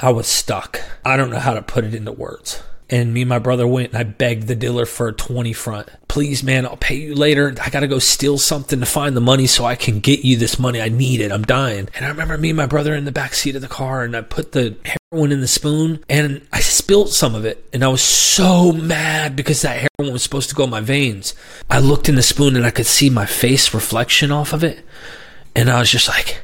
I was stuck. I don't know how to put it into words. And me and my brother went and I begged the dealer for a 20 front. Please, man, I'll pay you later. I got to go steal something to find the money so I can get you this money. I need it. I'm dying. And I remember me and my brother in the back seat of the car and I put the heroin in the spoon and I spilled some of it. And I was so mad because that heroin was supposed to go in my veins. I looked in the spoon and I could see my face reflection off of it. And I was just like,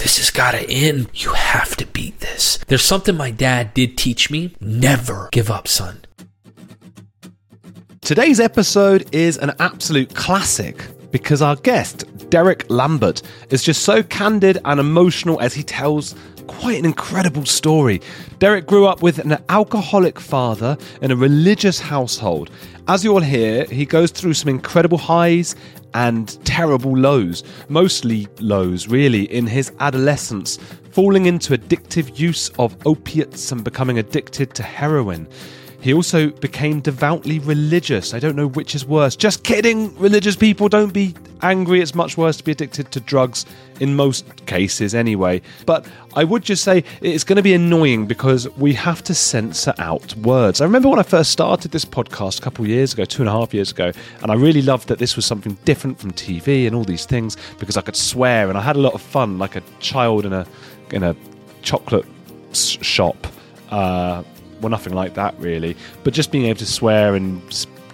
this has got to end. You have to beat this. There's something my dad did teach me never give up, son. Today's episode is an absolute classic because our guest, Derek Lambert, is just so candid and emotional as he tells quite an incredible story. Derek grew up with an alcoholic father in a religious household. As you'll hear, he goes through some incredible highs and terrible lows, mostly lows, really, in his adolescence, falling into addictive use of opiates and becoming addicted to heroin. He also became devoutly religious. I don't know which is worse. Just kidding, religious people, don't be angry. It's much worse to be addicted to drugs in most cases, anyway. But I would just say it's going to be annoying because we have to censor out words. I remember when I first started this podcast a couple years ago, two and a half years ago, and I really loved that this was something different from TV and all these things because I could swear and I had a lot of fun, like a child in a in a chocolate shop. Uh, well, nothing like that really, but just being able to swear and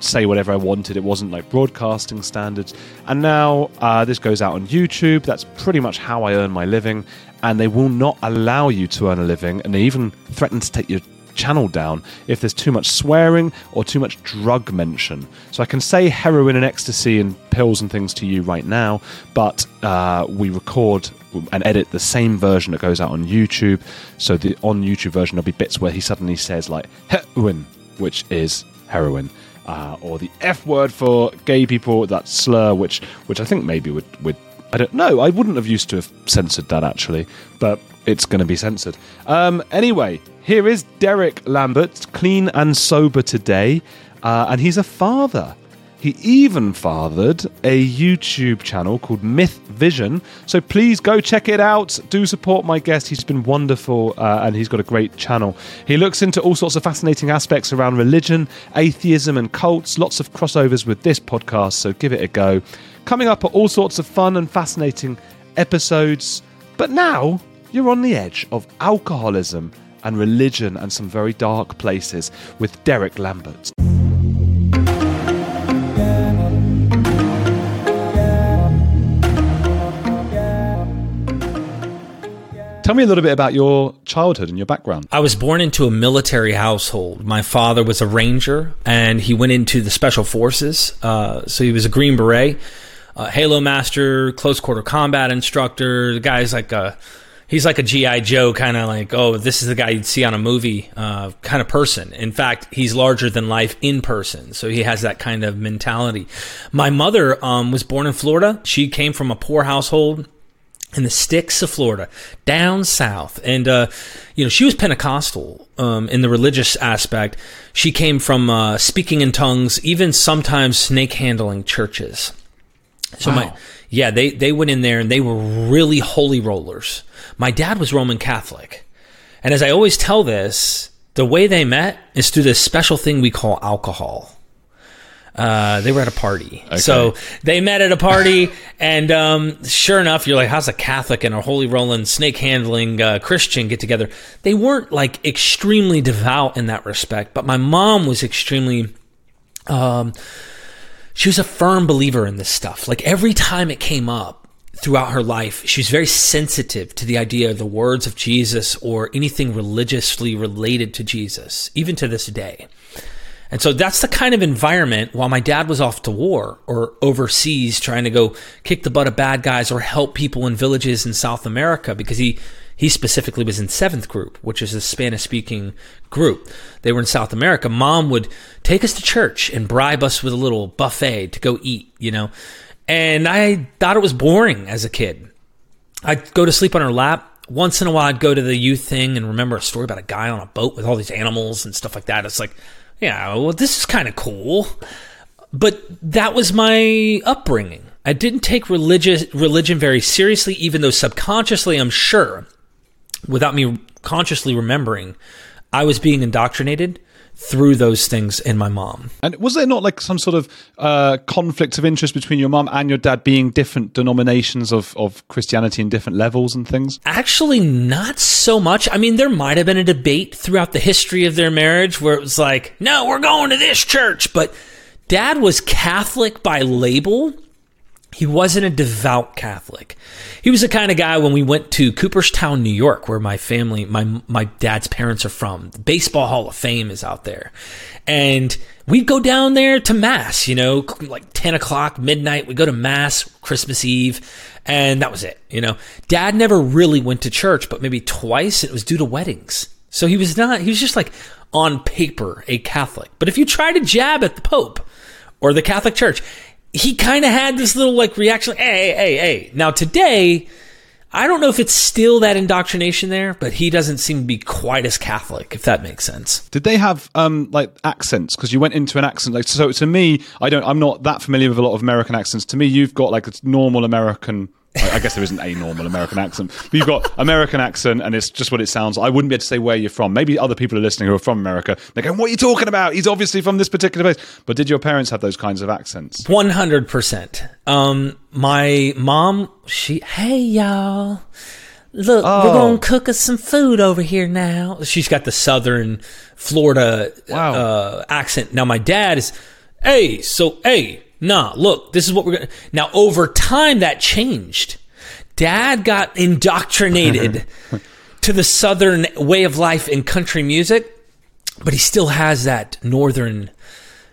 say whatever I wanted. It wasn't like broadcasting standards. And now uh, this goes out on YouTube. That's pretty much how I earn my living. And they will not allow you to earn a living, and they even threaten to take your channel down if there's too much swearing or too much drug mention. So I can say heroin and ecstasy and pills and things to you right now, but uh, we record and edit the same version that goes out on YouTube. So the on YouTube version there'll be bits where he suddenly says like heroin, which is heroin. Uh, or the F word for gay people, that slur, which which I think maybe would, would I don't know. I wouldn't have used to have censored that actually, but it's going to be censored. Um, anyway, here is Derek Lambert, clean and sober today, uh, and he's a father. He even fathered a YouTube channel called Myth Vision. So please go check it out. Do support my guest. He's been wonderful uh, and he's got a great channel. He looks into all sorts of fascinating aspects around religion, atheism, and cults. Lots of crossovers with this podcast, so give it a go. Coming up are all sorts of fun and fascinating episodes. But now you're on the edge of alcoholism and religion and some very dark places with Derek Lambert. Tell me a little bit about your childhood and your background. I was born into a military household. My father was a ranger and he went into the special forces. Uh, so he was a Green Beret, a Halo Master, close quarter combat instructor. The guy's like a. He's like a GI Joe kind of like, oh, this is the guy you'd see on a movie uh, kind of person. In fact, he's larger than life in person, so he has that kind of mentality. My mother um, was born in Florida. She came from a poor household in the sticks of Florida, down south. And, uh, you know, she was Pentecostal um, in the religious aspect. She came from uh, speaking in tongues, even sometimes snake handling churches. So Wow. my yeah, they they went in there and they were really holy rollers. My dad was Roman Catholic. And as I always tell this, the way they met is through this special thing we call alcohol. Uh, they were at a party. So they met at a party, and um, sure enough, you're like, how's a Catholic and a holy rolling, snake handling uh, Christian get together? They weren't like extremely devout in that respect, but my mom was extremely um, she was a firm believer in this stuff. Like every time it came up throughout her life, she was very sensitive to the idea of the words of Jesus or anything religiously related to Jesus, even to this day. And so that's the kind of environment while my dad was off to war or overseas trying to go kick the butt of bad guys or help people in villages in South America because he he specifically was in seventh group, which is a Spanish speaking group. They were in South America. Mom would take us to church and bribe us with a little buffet to go eat, you know. And I thought it was boring as a kid. I'd go to sleep on her lap. Once in a while, I'd go to the youth thing and remember a story about a guy on a boat with all these animals and stuff like that. It's like, yeah, well, this is kind of cool. But that was my upbringing. I didn't take religious religion very seriously, even though subconsciously, I'm sure without me consciously remembering, I was being indoctrinated through those things in my mom. And was there not like some sort of uh, conflict of interest between your mom and your dad being different denominations of, of Christianity in different levels and things? Actually, not so much. I mean, there might have been a debate throughout the history of their marriage where it was like, no, we're going to this church. But dad was Catholic by label he wasn't a devout Catholic. He was the kind of guy when we went to Cooperstown, New York, where my family, my my dad's parents are from. The Baseball Hall of Fame is out there, and we'd go down there to mass. You know, like ten o'clock, midnight. We go to mass Christmas Eve, and that was it. You know, Dad never really went to church, but maybe twice. It was due to weddings, so he was not. He was just like on paper a Catholic. But if you try to jab at the Pope or the Catholic Church, he kind of had this little like reaction, like, hey, hey, hey. Now today, I don't know if it's still that indoctrination there, but he doesn't seem to be quite as Catholic, if that makes sense. Did they have um, like accents? Because you went into an accent. Like so, to me, I don't. I'm not that familiar with a lot of American accents. To me, you've got like a normal American I guess there isn't a normal American accent, but you've got American accent, and it's just what it sounds. I wouldn't be able to say where you're from. Maybe other people are listening who are from America. They're going, "What are you talking about? He's obviously from this particular place." But did your parents have those kinds of accents? One hundred percent. Um, my mom, she, hey y'all. Look, oh. we're gonna cook us some food over here now. She's got the southern Florida wow. uh, accent. Now my dad is, hey, so hey, Nah, look, this is what we're going to. Now, over time, that changed. Dad got indoctrinated to the Southern way of life in country music, but he still has that Northern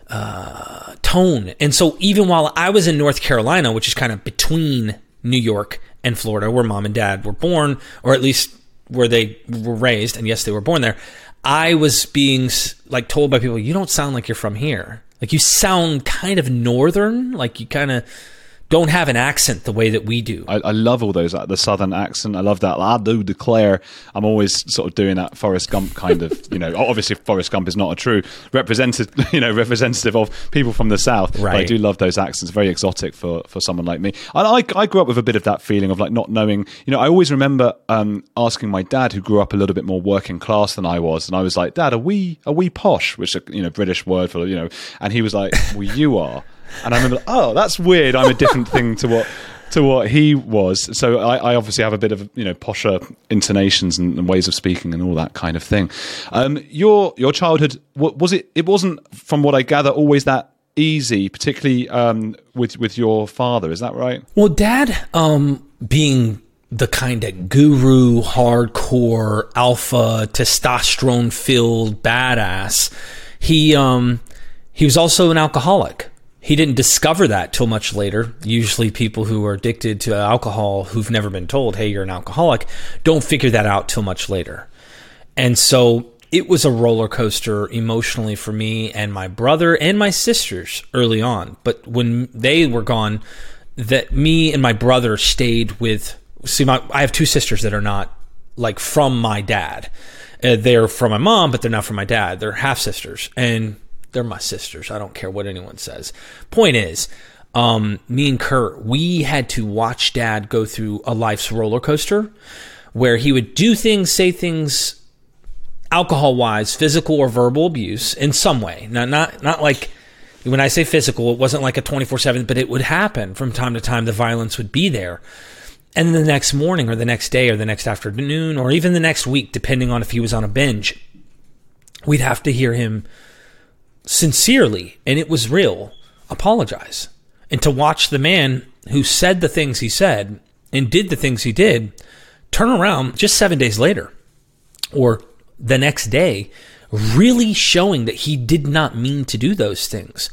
uh, tone. And so, even while I was in North Carolina, which is kind of between New York and Florida, where mom and dad were born, or at least where they were raised, and yes, they were born there, I was being like told by people, you don't sound like you're from here. Like you sound kind of northern, like you kind of don't have an accent the way that we do. I, I love all those uh, the southern accent. I love that. I do declare. I'm always sort of doing that Forrest Gump kind of. You know, obviously Forrest Gump is not a true representative. You know, representative of people from the south. Right. But I do love those accents. Very exotic for for someone like me. And I I grew up with a bit of that feeling of like not knowing. You know, I always remember um, asking my dad, who grew up a little bit more working class than I was, and I was like, Dad, are we are we posh? Which is you know British word for you know. And he was like, Well, you are. And I remember, oh, that's weird. I'm a different thing to what to what he was. So I, I, obviously have a bit of you know posher intonations and, and ways of speaking and all that kind of thing. Um, your your childhood was it? It wasn't, from what I gather, always that easy, particularly um, with with your father. Is that right? Well, Dad, um, being the kind of guru, hardcore, alpha, testosterone filled badass, he um, he was also an alcoholic he didn't discover that till much later. Usually, people who are addicted to alcohol who've never been told, hey, you're an alcoholic, don't figure that out till much later. And so it was a roller coaster emotionally for me and my brother and my sisters early on. But when they were gone, that me and my brother stayed with. See, my, I have two sisters that are not like from my dad. Uh, they're from my mom, but they're not from my dad. They're half sisters. And they're my sisters. I don't care what anyone says. Point is, um, me and Kurt, we had to watch dad go through a life's roller coaster where he would do things, say things alcohol wise, physical or verbal abuse in some way. Not, not, not like when I say physical, it wasn't like a 24 7, but it would happen from time to time. The violence would be there. And then the next morning or the next day or the next afternoon or even the next week, depending on if he was on a binge, we'd have to hear him sincerely, and it was real, apologize. And to watch the man who said the things he said and did the things he did turn around just seven days later or the next day, really showing that he did not mean to do those things.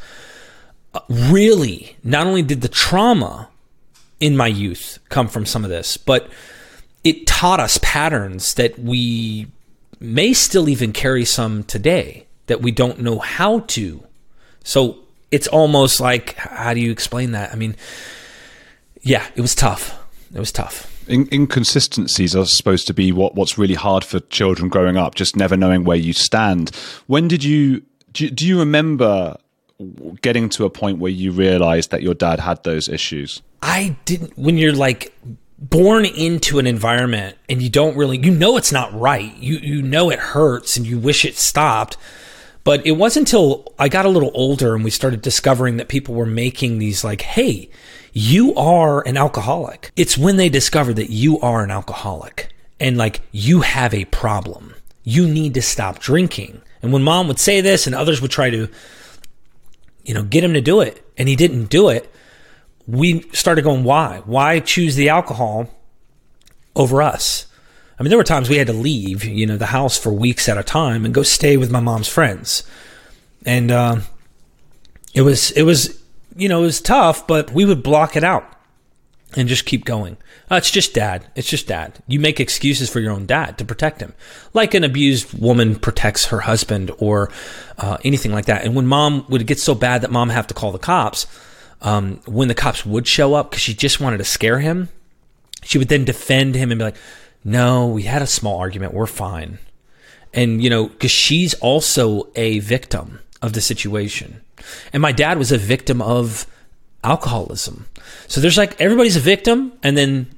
Really, not only did the trauma in my youth come from some of this, but it taught us patterns that we may still even carry some today that we don't know how to. So it's almost like, how do you explain that? I mean, yeah, it was tough. It was tough. In- inconsistencies are supposed to be what, what's really hard for children growing up, just never knowing where you stand. When did you, do, do you remember getting to a point where you realized that your dad had those issues? I didn't, when you're like born into an environment and you don't really you know it's not right. You you know it hurts and you wish it stopped. But it wasn't until I got a little older and we started discovering that people were making these like, hey, you are an alcoholic. It's when they discover that you are an alcoholic and like you have a problem. You need to stop drinking. And when mom would say this and others would try to, you know, get him to do it and he didn't do it, we started going, why? Why choose the alcohol over us? I mean, there were times we had to leave, you know, the house for weeks at a time and go stay with my mom's friends. And, uh, it was, it was, you know, it was tough, but we would block it out and just keep going. Uh, it's just dad. It's just dad. You make excuses for your own dad to protect him, like an abused woman protects her husband or uh, anything like that. And when mom would get so bad that mom have to call the cops, um, when the cops would show up because she just wanted to scare him, she would then defend him and be like, "No, we had a small argument. We're fine." And you know, because she's also a victim of the situation, and my dad was a victim of alcoholism. So there's like everybody's a victim, and then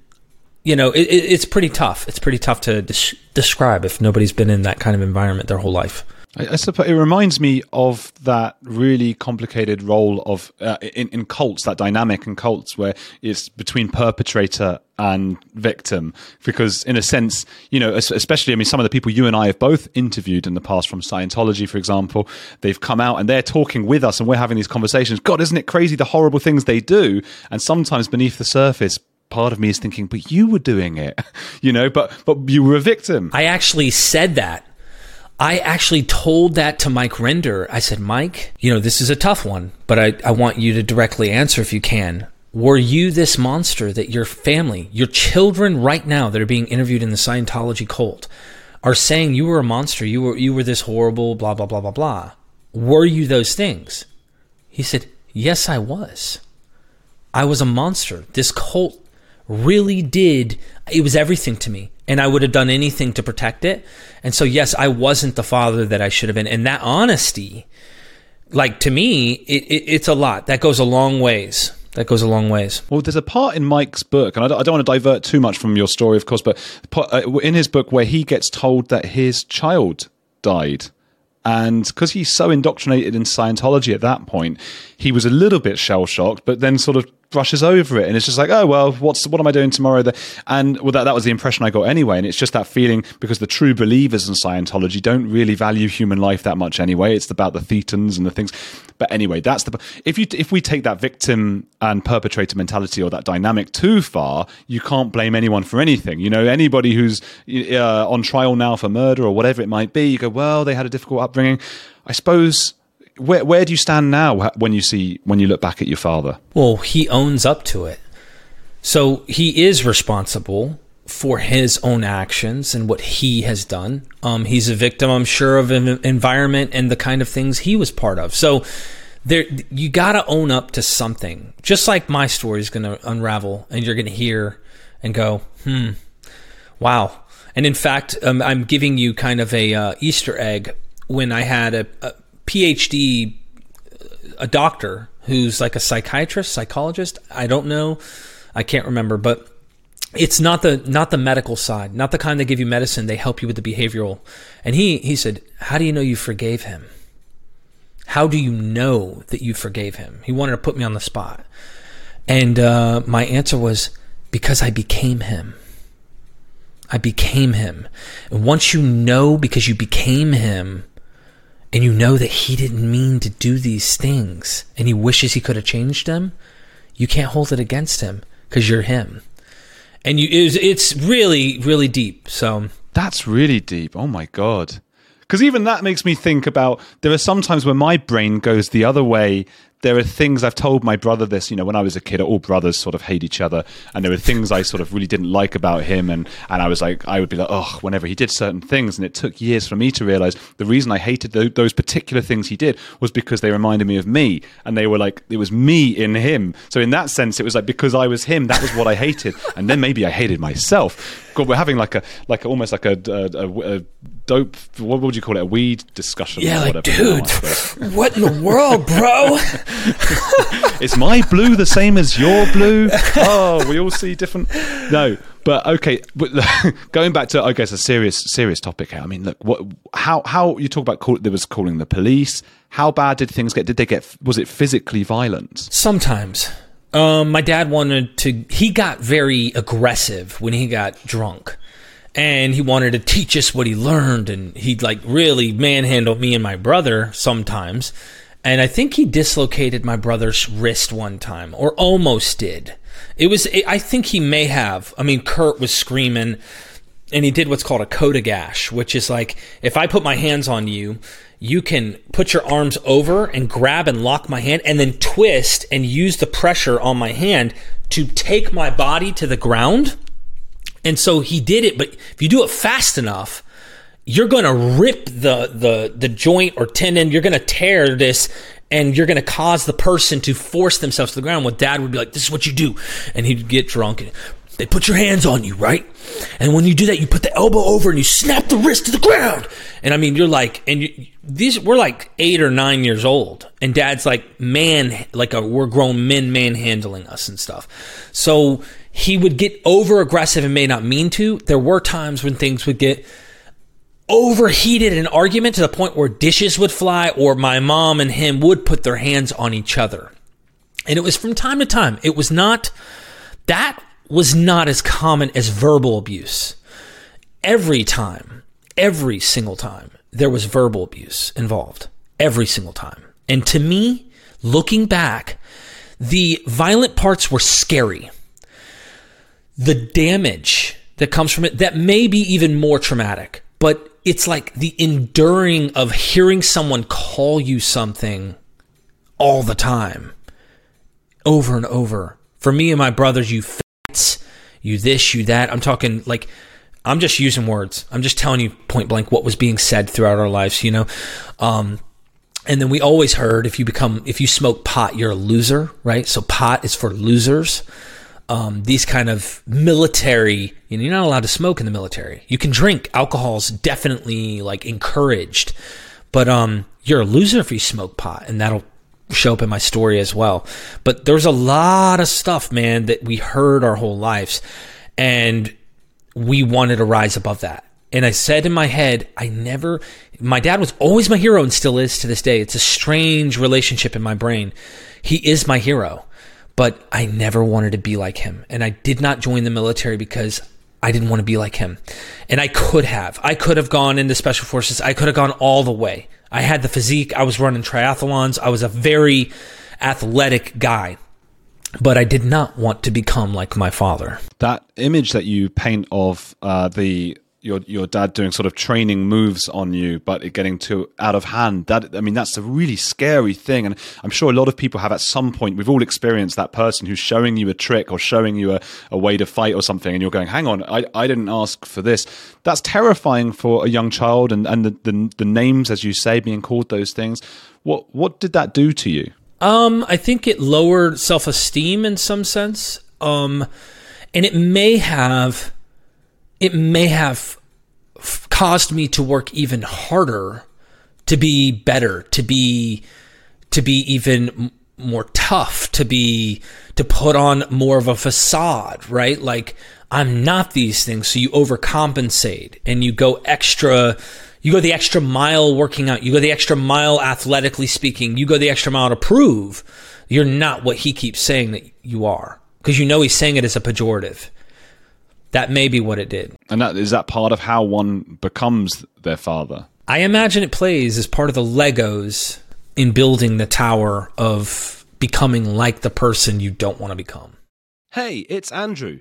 you know it, it, it's pretty tough. It's pretty tough to des- describe if nobody's been in that kind of environment their whole life. I, I suppose it reminds me of that really complicated role of uh, in, in cults, that dynamic in cults where it's between perpetrator and victim. Because in a sense, you know, especially I mean, some of the people you and I have both interviewed in the past from Scientology, for example, they've come out and they're talking with us, and we're having these conversations. God, isn't it crazy the horrible things they do? And sometimes beneath the surface, part of me is thinking, but you were doing it, you know, but but you were a victim. I actually said that I actually told that to Mike Rinder. I said, Mike, you know, this is a tough one, but I, I want you to directly answer if you can. Were you this monster that your family, your children right now that are being interviewed in the Scientology cult are saying you were a monster, you were you were this horrible, blah blah blah blah blah. Were you those things? He said, Yes, I was. I was a monster. This cult really did it was everything to me and I would have done anything to protect it. And so, yes, I wasn't the father that I should have been. And that honesty, like to me, it, it, it's a lot. That goes a long ways. That goes a long ways. Well, there's a part in Mike's book, and I don't, I don't want to divert too much from your story, of course, but uh, in his book where he gets told that his child died. And because he's so indoctrinated in Scientology at that point, he was a little bit shell shocked, but then sort of brushes over it and it's just like oh well what's what am i doing tomorrow? And well that, that was the impression i got anyway and it's just that feeling because the true believers in scientology don't really value human life that much anyway. It's about the thetans and the things. But anyway that's the if you if we take that victim and perpetrator mentality or that dynamic too far you can't blame anyone for anything. You know anybody who's uh, on trial now for murder or whatever it might be you go well they had a difficult upbringing. I suppose where where do you stand now when you see when you look back at your father? Well, he owns up to it. So he is responsible for his own actions and what he has done. Um, he's a victim, I'm sure, of an environment and the kind of things he was part of. So there, you got to own up to something. Just like my story is going to unravel, and you're going to hear and go, "Hmm, wow." And in fact, um, I'm giving you kind of a uh, Easter egg when I had a, a PhD, a doctor who's like a psychiatrist, psychologist. I don't know. I can't remember, but it's not the not the medical side, not the kind that give you medicine. They help you with the behavioral. And he he said, "How do you know you forgave him? How do you know that you forgave him?" He wanted to put me on the spot, and uh, my answer was because I became him. I became him, and once you know because you became him, and you know that he didn't mean to do these things and he wishes he could have changed them, you can't hold it against him because you're him. And you, it's, it's really, really deep. So that's really deep. Oh my God. Because even that makes me think about there are sometimes when my brain goes the other way there are things I've told my brother this, you know, when I was a kid, all brothers sort of hate each other. And there were things I sort of really didn't like about him. And, and I was like, I would be like, oh, whenever he did certain things. And it took years for me to realize the reason I hated th- those particular things he did was because they reminded me of me. And they were like, it was me in him. So in that sense, it was like, because I was him, that was what I hated. and then maybe I hated myself. God, we're having like a, like almost like a, a, a, a dope. What would you call it? A weed discussion? Yeah, or like, whatever dude, I what in the world, bro? Is my blue the same as your blue? Oh, we all see different. No, but okay. But going back to okay, it's a serious, serious topic here. I mean, look, what, how, how you talk about call, there was calling the police. How bad did things get? Did they get? Was it physically violent? Sometimes. Um, my dad wanted to, he got very aggressive when he got drunk. And he wanted to teach us what he learned. And he'd like really manhandle me and my brother sometimes. And I think he dislocated my brother's wrist one time, or almost did. It was, I think he may have. I mean, Kurt was screaming and he did what's called a kote gaeshi, which is like if I put my hands on you, you can put your arms over and grab and lock my hand and then twist and use the pressure on my hand to take my body to the ground. And so he did it, but if you do it fast enough, you're going to rip the, the, the joint or tendon. You're going to tear this and you're going to cause the person to force themselves to the ground. Well, dad would be like, this is what you do. And he'd get drunk and they put your hands on you, right? And when you do that, you put the elbow over and you snap the wrist to the ground. And I mean, you're like, and you, these, we're like eight or nine years old. And dad's like, man, like a, we're grown men manhandling us and stuff. So he would get over aggressive and may not mean to. There were times when things would get overheated in argument to the point where dishes would fly or my mom and him would put their hands on each other. And it was from time to time. It was not, that was not as common as verbal abuse. Every time, every single time, there was verbal abuse involved. Every single time. And to me, looking back, the violent parts were scary. The damage that comes from it, that may be even more traumatic, but it's like the enduring of hearing someone call you something all the time, over and over. For me and my brothers, you fats, you this, you that. I'm talking like, I'm just using words. I'm just telling you point blank what was being said throughout our lives, you know? Um, and then we always heard if you become, if you smoke pot, you're a loser, right? So pot is for losers. Um, these kind of military, you know, you're not allowed to smoke in the military. You can drink. Alcohol's definitely like encouraged, but um, you're a loser if you smoke pot, and that'll show up in my story as well. But there's a lot of stuff, man, that we heard our whole lives, and we wanted to rise above that. And I said in my head, I never, my dad was always my hero and still is to this day. It's a strange relationship in my brain. He is my hero, but I never wanted to be like him. And I did not join the military because I didn't want to be like him. And I could have. I could have gone into special forces. I could have gone all the way. I had the physique. I was running triathlons. I was a very athletic guy but I did not want to become like my father. That image that you paint of uh, the your your dad doing sort of training moves on you, but it getting too out of hand. That I mean, that's a really scary thing, and I'm sure a lot of people have at some point. We've all experienced that person who's showing you a trick or showing you a, a way to fight or something, and you're going, "Hang on, I, I didn't ask for this." That's terrifying for a young child, and and the, the the names, as you say, being called those things. What what did that do to you? Um, I think it lowered self esteem in some sense. Um, and it may have, it may have f- caused me to work even harder to be better, to be, to be even more tough, to be, to put on more of a facade, right? Like I'm not these things. So you overcompensate and you go extra, you go the extra mile working out. You go the extra mile athletically speaking. You go the extra mile to prove you're not what he keeps saying that you are. Because you know he's saying it as a pejorative. That may be what it did. And that is that part of how one becomes their father. I imagine it plays as part of the Legos in building the tower of becoming like the person you don't want to become. Hey, it's Andrew.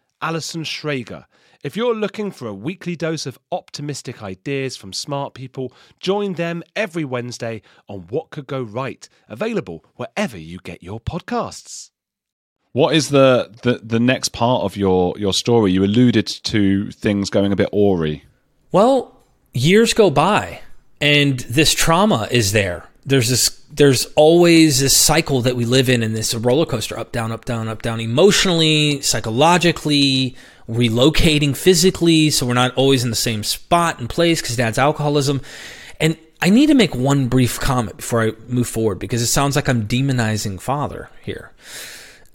Alison Schrager. If you're looking for a weekly dose of optimistic ideas from smart people, join them every Wednesday on What Could Go Right, available wherever you get your podcasts. What is the, the, the next part of your, your story? You alluded to things going a bit awry. Well, years go by and this trauma is there. There's this there's always this cycle that we live in in this roller coaster up down up down up down emotionally, psychologically, relocating physically so we're not always in the same spot and place cuz dad's alcoholism. And I need to make one brief comment before I move forward because it sounds like I'm demonizing father here.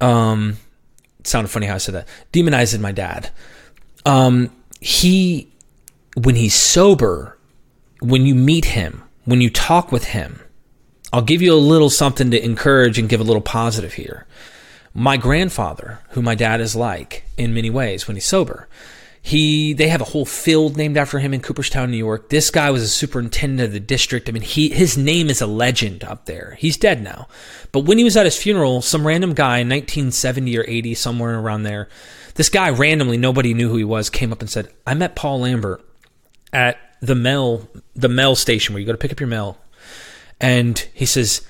Um it sounded funny how I said that. Demonizing my dad. Um he when he's sober, when you meet him, when you talk with him, I'll give you a little something to encourage and give a little positive here. My grandfather, who my dad is like in many ways when he's sober, he they have a whole field named after him in Cooperstown, New York. This guy was a superintendent of the district. I mean, he his name is a legend up there. He's dead now. But when he was at his funeral, some random guy in 1970 or 80 somewhere around there, this guy randomly nobody knew who he was came up and said, "I met Paul Lambert at the mail the mail station where you go to pick up your mail and he says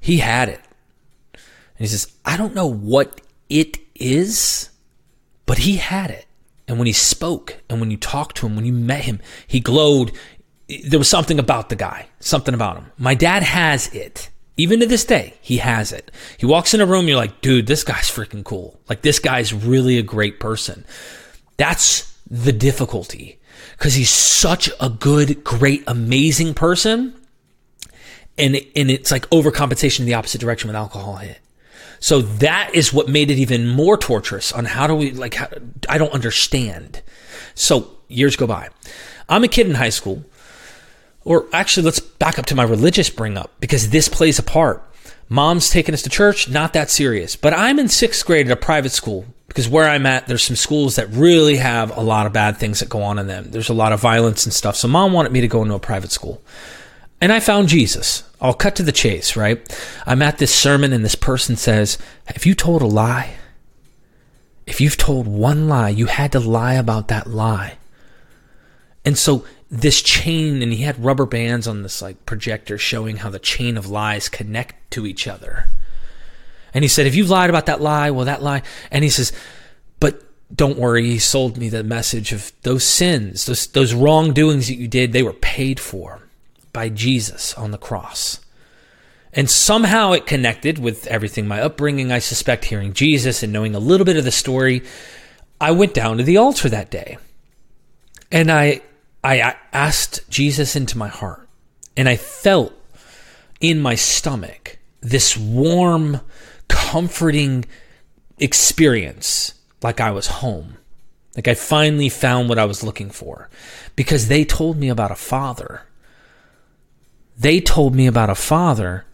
he had it. And he says i don't know what it is but he had it. And when he spoke and when you talked to him when you met him he glowed. There was something about the guy something about him. My dad has it. Even to this day he has it. He walks in a room you're like dude this guy's freaking cool. Like this guy's really a great person. That's the difficulty because he's such a good, great, amazing person. And, and it's like overcompensation in the opposite direction when alcohol hit. So that is what made it even more torturous on how do we, like, how, I don't understand. So years go by. I'm a kid in high school. Or actually, let's back up to my religious bring up because this plays a part. Mom's taking us to church, not that serious. But I'm in sixth grade at a private school because where I'm at, there's some schools that really have a lot of bad things that go on in them. There's a lot of violence and stuff. So mom wanted me to go into a private school. And I found Jesus. I'll cut to the chase, right? I'm at this sermon and this person says, If you told a lie, if you've told one lie, you had to lie about that lie. And so this chain, and he had rubber bands on this like projector showing how the chain of lies connect to each other. And he said, if you've lied about that lie, well, that lie. And he says, but don't worry, he sold me the message of those sins, those, those wrongdoings that you did, they were paid for by Jesus on the cross. And somehow it connected with everything my upbringing, I suspect, hearing Jesus and knowing a little bit of the story. I went down to the altar that day and I I asked Jesus into my heart, and I felt in my stomach this warm, comforting experience like I was home. Like I finally found what I was looking for because they told me about a father. They told me about a father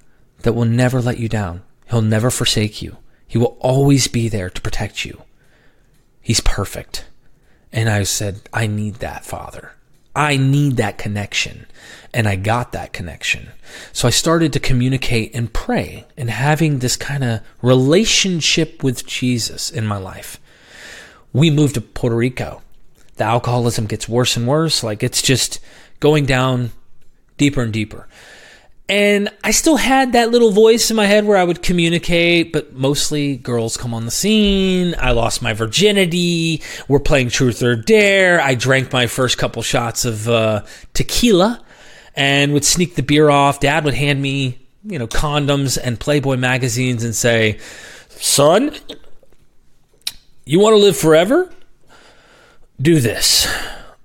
that will never let you down. He'll never forsake you. He will always be there to protect you. He's perfect. And I said, I need that father. I need that connection. And I got that connection. So I started to communicate and pray and having this kind of relationship with Jesus in my life. We moved to Puerto Rico. The alcoholism gets worse and worse. Like it's just going down deeper and deeper. And I still had that little voice in my head where I would communicate, but mostly girls come on the scene. I lost my virginity. We're playing truth or dare. I drank my first couple shots of uh, tequila and would sneak the beer off. Dad would hand me, you know, condoms and Playboy magazines and say, son, you want to live forever? Do this.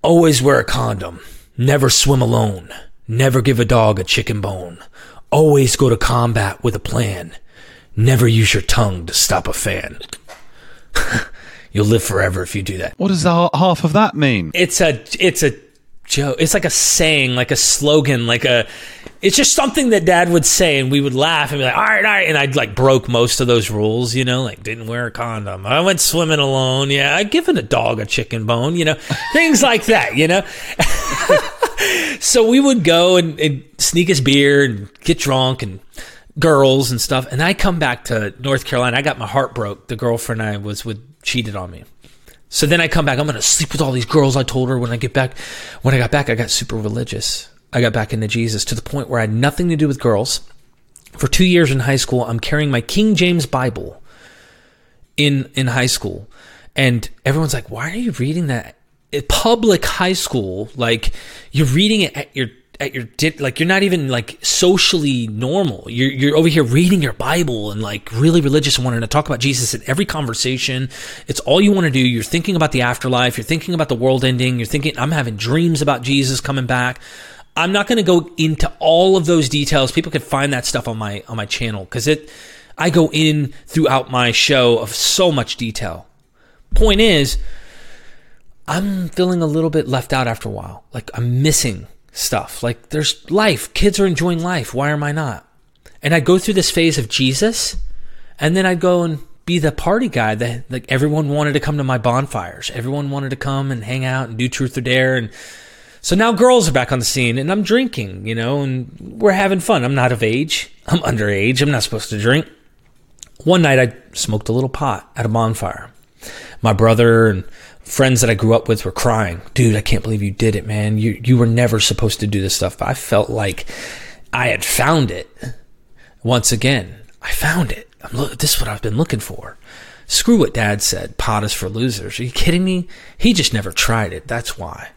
Always wear a condom. Never swim alone. Never give a dog a chicken bone. Always go to combat with a plan. Never use your tongue to stop a fan. You'll live forever if you do that. What does the half of that mean? It's a it's a joke. It's like a saying, like a slogan, like a. It's just something that Dad would say, and we would laugh and be like, "All right, all right," and I'd like broke most of those rules, you know, like didn't wear a condom. I went swimming alone. Yeah, I given a dog a chicken bone, you know, things like that, you know. so we would go and, and sneak his beer and get drunk and girls and stuff. And I come back to North Carolina. I got my heart broke. The girlfriend I was with cheated on me. So then I come back. I'm going to sleep with all these girls. I told her when I get back. When I got back, I got super religious. I got back into Jesus to the point where I had nothing to do with girls. For two years in high school, I'm carrying my King James Bible in in high school, and everyone's like, "Why are you reading that?" Public high school, like you're reading it at your at your like you're not even like socially normal. You're you're over here reading your Bible and like really religious and wanting to talk about Jesus in every conversation. It's all you want to do. You're thinking about the afterlife. You're thinking about the world ending. You're thinking I'm having dreams about Jesus coming back. I'm not going to go into all of those details. People can find that stuff on my on my channel because it I go in throughout my show of so much detail. Point is, I'm feeling a little bit left out after a while. Like I'm missing stuff. Like there's life. Kids are enjoying life. Why am I not? And I'd go through this phase of Jesus, and then I'd go and be the party guy that like everyone wanted to come to my bonfires. Everyone wanted to come and hang out and do truth or dare. And so now girls are back on the scene and I'm drinking, you know, and we're having fun. I'm not of age. I'm underage. I'm not supposed to drink. One night I smoked a little pot at a bonfire. My brother and friends that I grew up with were crying. Dude, I can't believe you did it, man. You you were never supposed to do this stuff. But I felt like I had found it. Once again, I found it. I'm look, this is what I've been looking for. Screw what dad said. Pot is for losers. Are you kidding me? He just never tried it. That's why.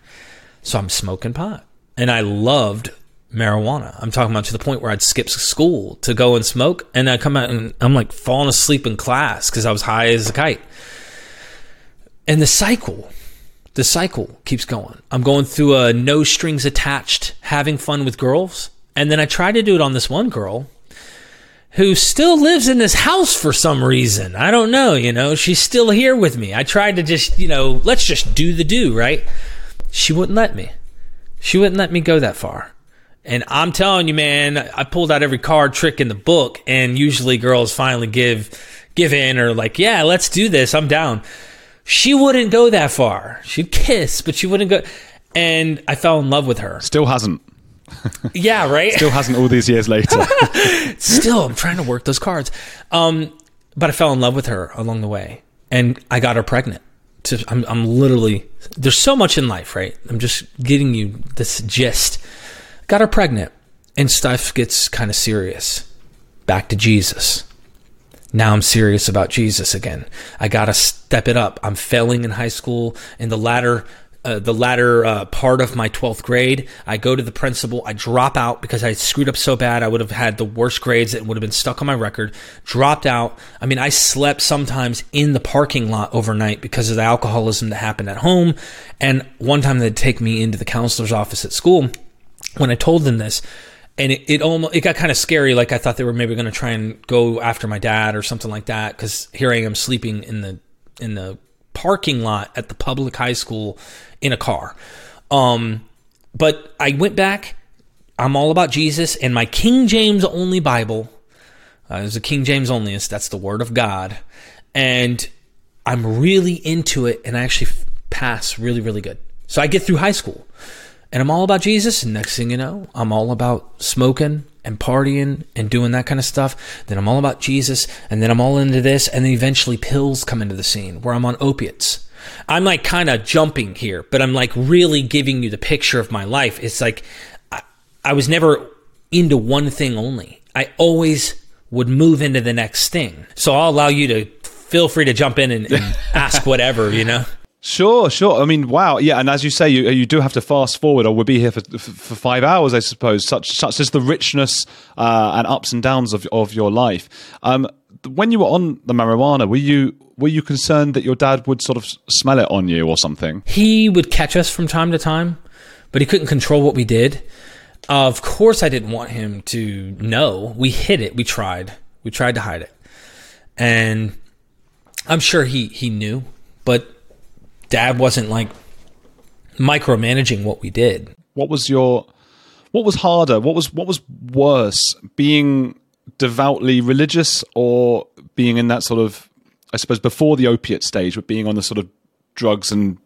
So I'm smoking pot. And I loved marijuana. I'm talking about to the point where I'd skip school to go and smoke. And I come out and I'm like falling asleep in class because I was high as a kite. And the cycle, the cycle keeps going. I'm going through a no strings attached, having fun with girls. And then I try to do it on this one girl who still lives in this house for some reason. I don't know, you know, she's still here with me. I tried to just, you know, let's just do the do, right? She wouldn't let me. She wouldn't let me go that far. And I'm telling you, man, I pulled out every card trick in the book, and usually girls finally give give in or like, yeah, let's do this. I'm down. She wouldn't go that far. She'd kiss, but she wouldn't go. And I fell in love with her. Still hasn't. Yeah, right. Still hasn't all these years later. Still, I'm trying to work those cards. Um, but I fell in love with her along the way, and I got her pregnant. I'm, I'm literally there's so much in life, right? I'm just getting you this gist. Got her pregnant, and stuff gets kind of serious. Back to Jesus. Now I'm serious about Jesus again. I gotta step it up. I'm failing in high school in the latter uh, the latter uh, part of my 12th grade. I go to the principal. I drop out because I screwed up so bad. I would have had the worst grades that would have been stuck on my record. Dropped out. I mean, I slept sometimes in the parking lot overnight because of the alcoholism that happened at home. And one time they'd take me into the counselor's office at school. When I told them this, and it, it almost it got kind of scary. Like I thought they were maybe going to try and go after my dad or something like that. Because here I am sleeping in the in the parking lot at the public high school in a car. Um, but I went back. I'm all about Jesus and my King James only Bible. Uh, there's a King James onlyist. That's the Word of God, and I'm really into it. And I actually pass really, really good. So I get through high school, and I'm all about Jesus. And next thing you know, I'm all about smoking and partying and doing that kind of stuff. Then I'm all about Jesus, and then I'm all into this, and then eventually pills come into the scene where I'm on opiates. I'm like kind of jumping here, but I'm like really giving you the picture of my life. It's like I, I was never into one thing only. I always would move into the next thing. So I'll allow you to feel free to jump in and, and ask whatever, you know? Sure, sure. I mean, wow, yeah. And as you say, you you do have to fast forward, or we'll be here for for five hours, I suppose. Such such is the richness uh, and ups and downs of of your life. Um, when you were on the marijuana, were you were you concerned that your dad would sort of smell it on you or something? He would catch us from time to time, but he couldn't control what we did. Of course, I didn't want him to know. We hid it. We tried. We tried to hide it, and I'm sure he he knew, but dad wasn't like micromanaging what we did. What was your what was harder? What was what was worse? Being devoutly religious or being in that sort of I suppose before the opiate stage, but being on the sort of drugs and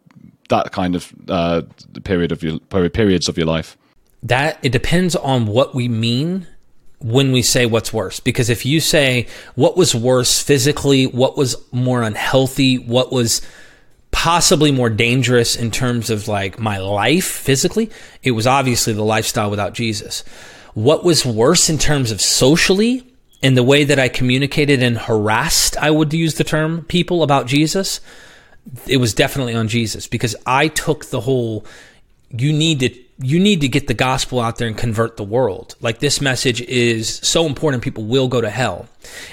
that kind of uh, period of your periods of your life? That it depends on what we mean when we say what's worse. Because if you say what was worse physically, what was more unhealthy, what was possibly more dangerous in terms of like my life physically, it was obviously the lifestyle without Jesus. What was worse in terms of socially and the way that I communicated and harassed, I would use the term, people about Jesus, it was definitely on Jesus because I took the whole you need to you need to get the gospel out there and convert the world. Like this message is so important people will go to hell.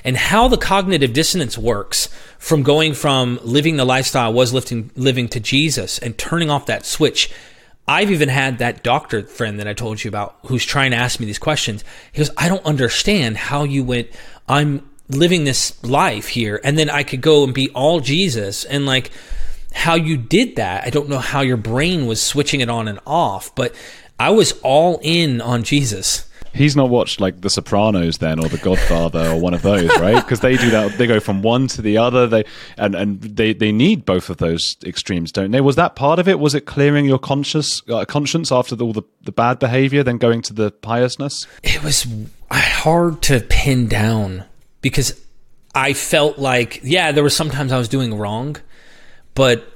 And how the cognitive dissonance works from going from living the lifestyle I was living living to Jesus and turning off that switch. I've even had that doctor friend that I told you about who's trying to ask me these questions. He goes, I don't understand how you went, I'm living this life here and then I could go and be all Jesus and like how you did that. I don't know how your brain was switching it on and off, but I was all in on Jesus. He's not watched like The Sopranos then, or The Godfather, or one of those, right? Because they do that. They go from one to the other. They and and they they need both of those extremes, don't they? Was that part of it? Was it clearing your conscious uh, conscience after the, all the the bad behavior, then going to the piousness? It was hard to pin down because I felt like yeah, there was sometimes I was doing wrong, but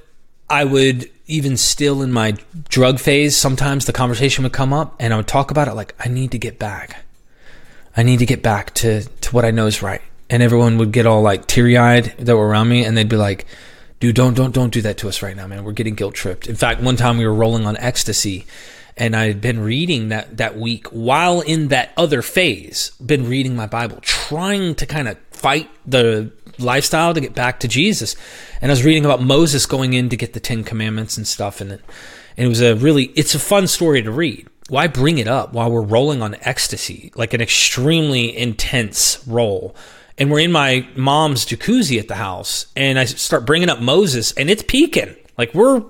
I would even still in my drug phase, sometimes the conversation would come up and I would talk about it like, I need to get back. I need to get back to, to what I know is right. And everyone would get all like teary eyed that were around me and they'd be like, dude, don't, don't, don't do that to us right now, man. We're getting guilt tripped. In fact, one time we were rolling on ecstasy and I had been reading that, that week while in that other phase, been reading my Bible, trying to kind of fight the lifestyle to get back to Jesus. And I was reading about Moses going in to get the Ten Commandments and stuff, and it, and it was a really it's a fun story to read. Why bring it up while we're rolling on ecstasy, like an extremely intense roll? And we're in my mom's jacuzzi at the house, and I start bringing up Moses, and it's peaking. Like we're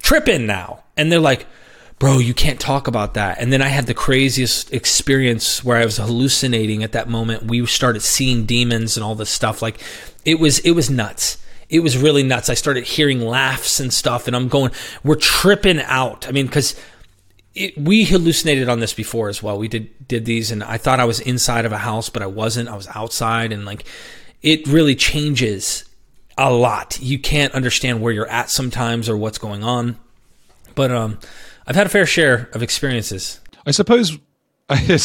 tripping now, and they're like, bro, you can't talk about that. And then I had the craziest experience where I was hallucinating at that moment. We started seeing demons and all this stuff. Like it was, it was nuts. It was really nuts. I started hearing laughs and stuff, and I'm going, we're tripping out. I mean, because we hallucinated on this before as well. We did did these, and I thought I was inside of a house, but I wasn't. I was outside, and like it really changes a lot. You can't understand where you're at sometimes or what's going on. But um, I've had a fair share of experiences. I suppose. I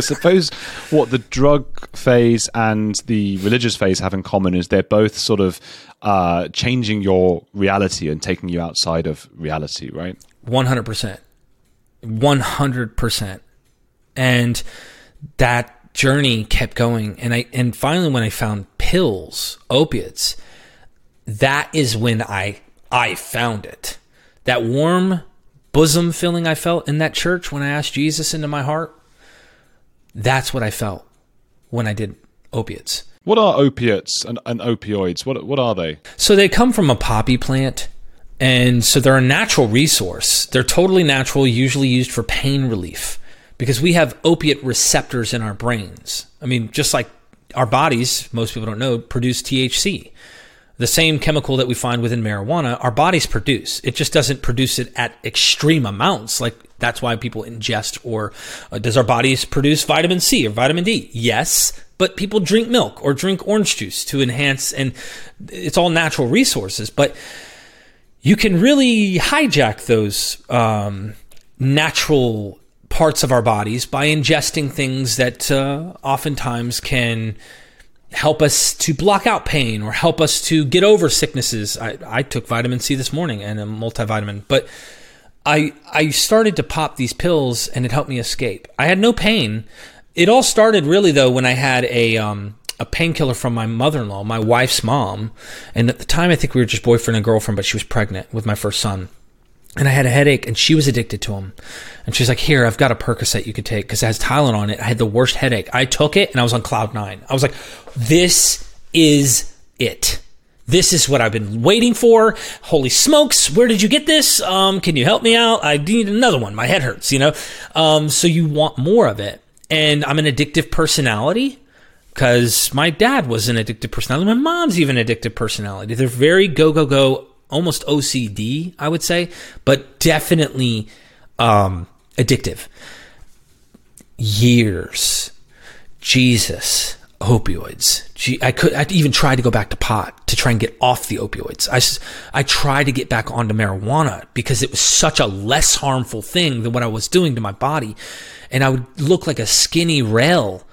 suppose what the drug phase and the religious phase have in common is they're both sort of uh, changing your reality and taking you outside of reality, right? One hundred percent, one hundred percent, and that journey kept going. And I and finally, when I found pills, opiates, that is when I I found it. That warm bosom feeling I felt in that church when I asked Jesus into my heart, that's what I felt when I did opiates. What are opiates and, and opioids? What what are they? So they come from a poppy plant. And so they're a natural resource. They're totally natural, usually used for pain relief because we have opiate receptors in our brains. I mean, just like our bodies, most people don't know, produce THC the same chemical that we find within marijuana, our bodies produce. It just doesn't produce it at extreme amounts. Like that's why people ingest or uh, does our bodies produce vitamin C or vitamin D? Yes, but people drink milk or drink orange juice to enhance and it's all natural resources, but you can really hijack those um, natural parts of our bodies by ingesting things that uh, oftentimes can help us to block out pain or help us to get over sicknesses. I, I took vitamin C this morning and a multivitamin, but I I started to pop these pills and it helped me escape. I had no pain. It all started really though when I had a um, a painkiller from my mother-in-law, my wife's mom, and at the time I think we were just boyfriend and girlfriend, but she was pregnant with my first son and I had a headache, and she was addicted to them. And she's like, "Here, I've got a Percocet you could take because it has Tylenol on it." I had the worst headache. I took it, and I was on cloud nine. I was like, "This is it. This is what I've been waiting for. Holy smokes, where did you get this? Um, can you help me out? I need another one. My head hurts, you know? Um, so you want more of it. And I'm an addictive personality because my dad was an addictive personality. My mom's even addictive personality. They're very go, go, go, almost OCD, I would say, but definitely um, addictive. Years. Jesus opioids. Gee, I could, I even tried to go back to pot to try and get off the opioids. I, I tried to get back onto marijuana because it was such a less harmful thing than what I was doing to my body. And I would look like a skinny rail.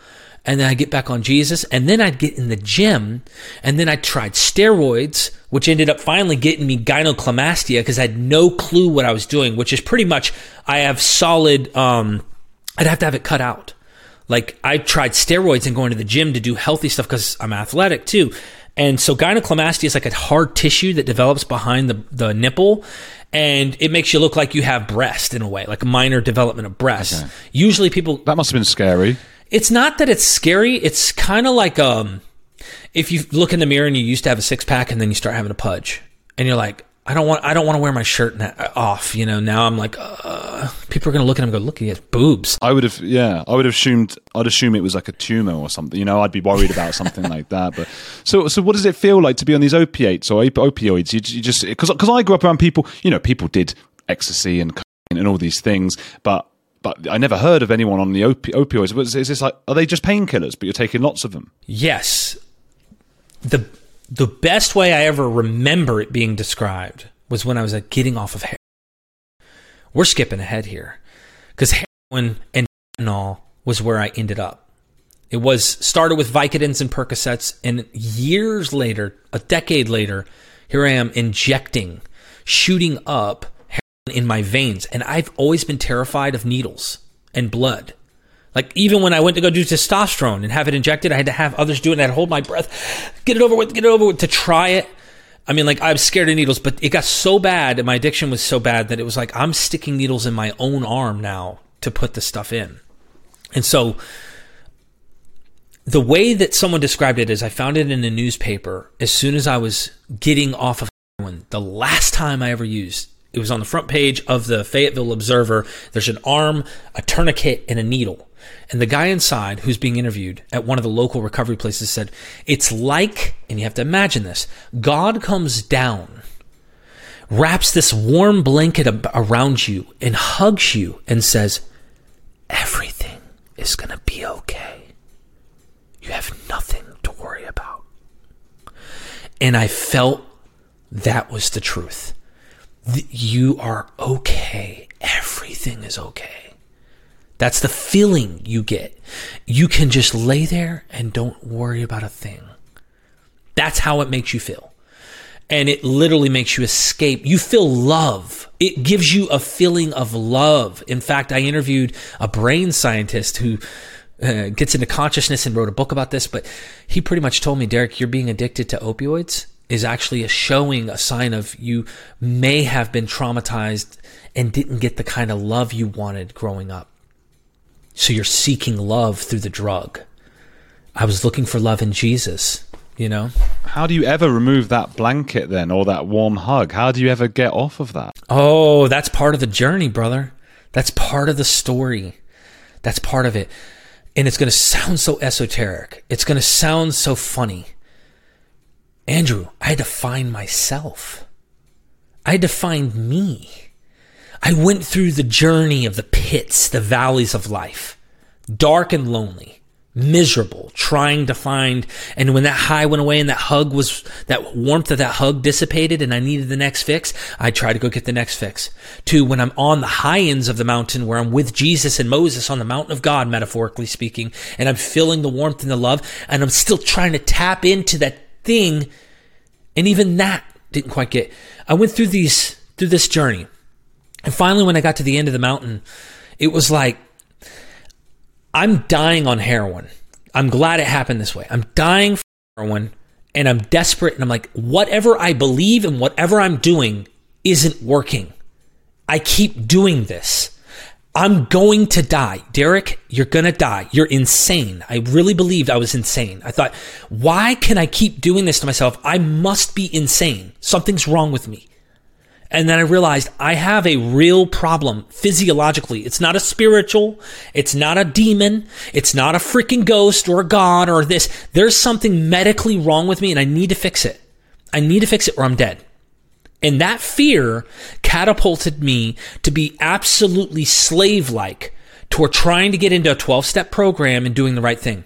And then I get back on Jesus, and then I'd get in the gym, and then I tried steroids, which ended up finally getting me gynecomastia because I had no clue what I was doing, which is pretty much I have solid. Um, I'd have to have it cut out. Like I tried steroids and going to the gym to do healthy stuff because I'm athletic too. And so gynecomastia is like a hard tissue that develops behind the, the nipple and it makes you look like you have breast in a way, like minor development of breast. Okay. Usually people That must have been scary. It's not that it's scary, it's kind of like um if you look in the mirror and you used to have a six pack and then you start having a pudge and you're like, I don't want I don't want to wear my shirt na- off. You know, now I'm like, uh, people are going to look at him and go, look, he has boobs. I would have, yeah, I would have assumed, I'd assume it was like a tumor or something. You know, I'd be worried about something like that. But so, so what does it feel like to be on these opiates or op- opioids? You, you just because because I grew up around people. You know, people did ecstasy and and all these things, but but I never heard of anyone on the opi- opioids. Is this like are they just painkillers, but you're taking lots of them? Yes. The the best way I ever remember it being described was when I was like, getting off of heroin. We're skipping ahead here because heroin and fentanyl was where I ended up. It was started with Vicodins and Percocets, and years later, a decade later, here I am injecting, shooting up in my veins, and I've always been terrified of needles and blood. Like even when I went to go do testosterone and have it injected, I had to have others do it and I'd hold my breath, get it over with, get it over with to try it. I mean, like I was scared of needles, but it got so bad and my addiction was so bad that it was like I'm sticking needles in my own arm now to put the stuff in. And so the way that someone described it is I found it in a newspaper as soon as I was getting off of heroin. The last time I ever used it was on the front page of the Fayetteville Observer. There's an arm, a tourniquet, and a needle. And the guy inside who's being interviewed at one of the local recovery places said, It's like, and you have to imagine this God comes down, wraps this warm blanket around you, and hugs you and says, Everything is going to be okay. You have nothing to worry about. And I felt that was the truth. You are okay. Everything is okay. That's the feeling you get. You can just lay there and don't worry about a thing. That's how it makes you feel. And it literally makes you escape. You feel love. It gives you a feeling of love. In fact, I interviewed a brain scientist who uh, gets into consciousness and wrote a book about this, but he pretty much told me, Derek, you're being addicted to opioids is actually a showing a sign of you may have been traumatized and didn't get the kind of love you wanted growing up. So you're seeking love through the drug. I was looking for love in Jesus, you know? How do you ever remove that blanket then or that warm hug? How do you ever get off of that? Oh, that's part of the journey, brother. That's part of the story. That's part of it. And it's going to sound so esoteric. It's going to sound so funny. Andrew, I had to find myself. I had to find me. I went through the journey of the pits, the valleys of life, dark and lonely, miserable, trying to find. And when that high went away and that hug was, that warmth of that hug dissipated and I needed the next fix, I tried to go get the next fix. To when I'm on the high ends of the mountain where I'm with Jesus and Moses on the mountain of God, metaphorically speaking, and I'm feeling the warmth and the love, and I'm still trying to tap into that thing. And even that didn't quite get. I went through these, through this journey and finally, when I got to the end of the mountain, it was like, I'm dying on heroin. I'm glad it happened this way. I'm dying for heroin and I'm desperate. And I'm like, whatever I believe and whatever I'm doing isn't working. I keep doing this. I'm going to die. Derek, you're going to die. You're insane. I really believed I was insane. I thought, why can I keep doing this to myself? I must be insane. Something's wrong with me. And then I realized I have a real problem physiologically. It's not a spiritual. It's not a demon. It's not a freaking ghost or a god or this. There's something medically wrong with me and I need to fix it. I need to fix it or I'm dead. And that fear catapulted me to be absolutely slave like toward trying to get into a 12 step program and doing the right thing.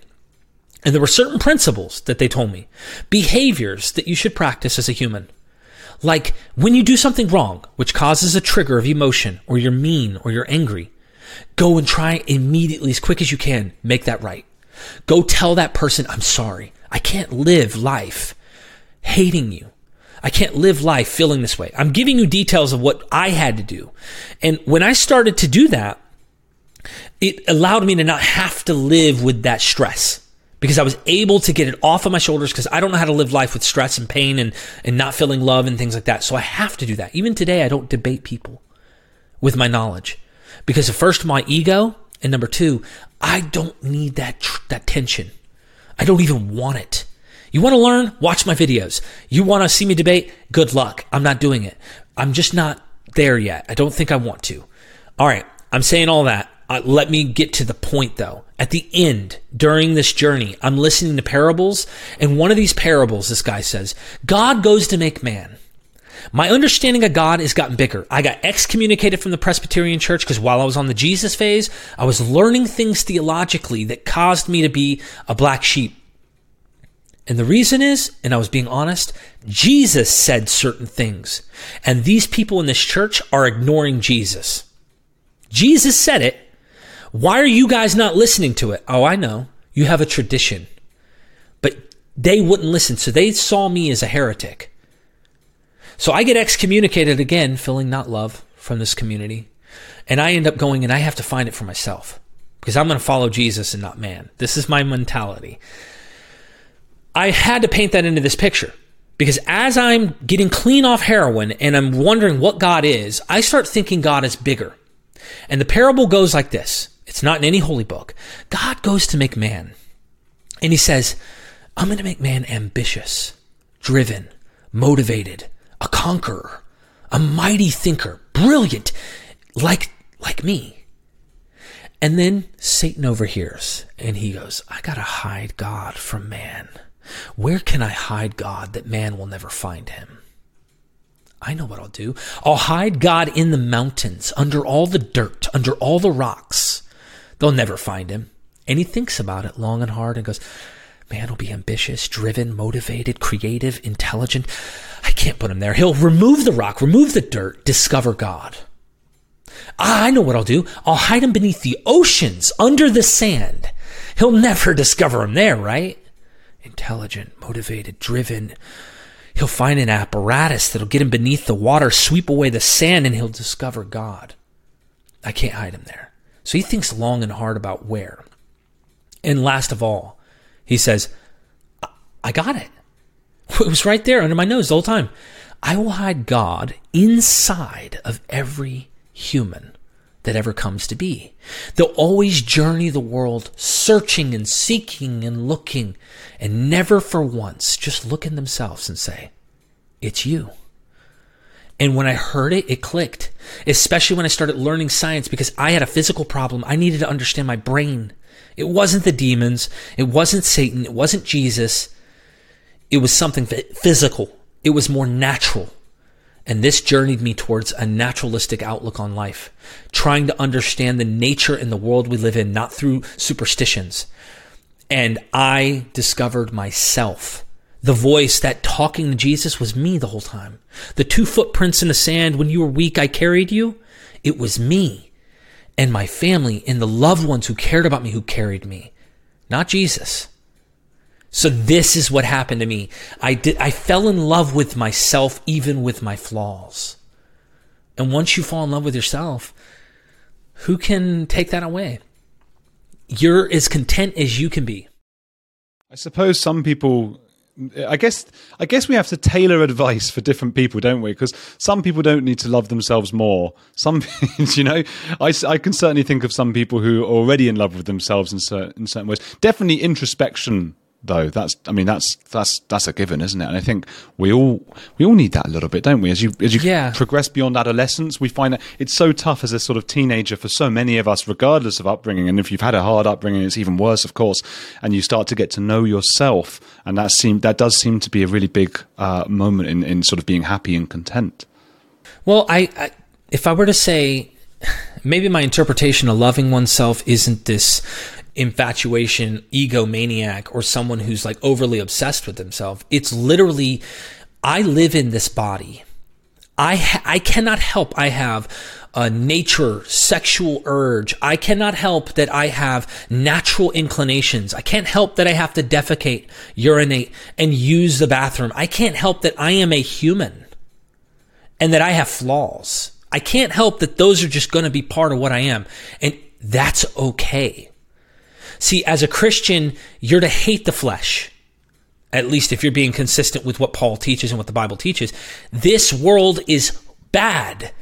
And there were certain principles that they told me, behaviors that you should practice as a human. Like when you do something wrong, which causes a trigger of emotion, or you're mean, or you're angry, go and try immediately, as quick as you can, make that right. Go tell that person, I'm sorry. I can't live life hating you. I can't live life feeling this way. I'm giving you details of what I had to do. And when I started to do that, it allowed me to not have to live with that stress because I was able to get it off of my shoulders because I don't know how to live life with stress and pain and, and not feeling love and things like that. So I have to do that. Even today, I don't debate people with my knowledge because first, my ego, and number two, I don't need that, tr- that tension. I don't even want it. You want to learn? Watch my videos. You want to see me debate? Good luck. I'm not doing it. I'm just not there yet. I don't think I want to. All right. I'm saying all that. Uh, let me get to the point though. At the end, during this journey, I'm listening to parables, and one of these parables, this guy says, God goes to make man. My understanding of God has gotten bigger. I got excommunicated from the Presbyterian Church because while I was on the Jesus phase, I was learning things theologically that caused me to be a black sheep. And the reason is, and I was being honest, Jesus said certain things. And these people in this church are ignoring Jesus. Jesus said it. Why are you guys not listening to it? Oh, I know. You have a tradition. But they wouldn't listen. So they saw me as a heretic. So I get excommunicated again, feeling not love from this community. And I end up going and I have to find it for myself because I'm going to follow Jesus and not man. This is my mentality. I had to paint that into this picture because as I'm getting clean off heroin and I'm wondering what God is, I start thinking God is bigger. And the parable goes like this. It's not in any holy book. God goes to make man. And he says, I'm going to make man ambitious, driven, motivated, a conqueror, a mighty thinker, brilliant, like, like me. And then Satan overhears and he goes, I got to hide God from man. Where can I hide God that man will never find him? I know what I'll do. I'll hide God in the mountains, under all the dirt, under all the rocks. They'll never find him. And he thinks about it long and hard and goes, Man will be ambitious, driven, motivated, creative, intelligent. I can't put him there. He'll remove the rock, remove the dirt, discover God. Ah, I know what I'll do. I'll hide him beneath the oceans, under the sand. He'll never discover him there, right? Intelligent, motivated, driven. He'll find an apparatus that'll get him beneath the water, sweep away the sand, and he'll discover God. I can't hide him there. So he thinks long and hard about where. And last of all, he says, I got it. It was right there under my nose the whole time. I will hide God inside of every human that ever comes to be. They'll always journey the world searching and seeking and looking and never for once just look in themselves and say, It's you. And when I heard it, it clicked, especially when I started learning science because I had a physical problem. I needed to understand my brain. It wasn't the demons. It wasn't Satan. It wasn't Jesus. It was something physical. It was more natural. And this journeyed me towards a naturalistic outlook on life, trying to understand the nature and the world we live in, not through superstitions. And I discovered myself. The voice that talking to Jesus was me the whole time. The two footprints in the sand when you were weak, I carried you. It was me and my family and the loved ones who cared about me who carried me, not Jesus. So this is what happened to me. I did, I fell in love with myself, even with my flaws. And once you fall in love with yourself, who can take that away? You're as content as you can be. I suppose some people I guess I guess we have to tailor advice for different people, don't we? Because some people don't need to love themselves more. Some, you know, I, I can certainly think of some people who are already in love with themselves in certain, in certain ways. Definitely introspection though. That's I mean that's that's that's a given, isn't it? And I think we all we all need that a little bit, don't we? As you as you Yeah. progress beyond adolescence, we find that it's so tough as a sort of teenager for so many of us, regardless of upbringing. And if you've had a hard upbringing, it's even worse, of course. And you start to get to know yourself, and that seem that does seem to be a really big uh, moment in in sort of being happy and content. Well, I, I if I were to say maybe my interpretation of loving oneself isn't this infatuation egomaniac or someone who's like overly obsessed with themselves. It's literally I live in this body. I ha- I cannot help I have a nature sexual urge. I cannot help that I have natural inclinations. I can't help that I have to defecate, urinate and use the bathroom. I can't help that I am a human and that I have flaws. I can't help that those are just going to be part of what I am. And that's okay. See, as a Christian, you're to hate the flesh. At least if you're being consistent with what Paul teaches and what the Bible teaches. This world is bad.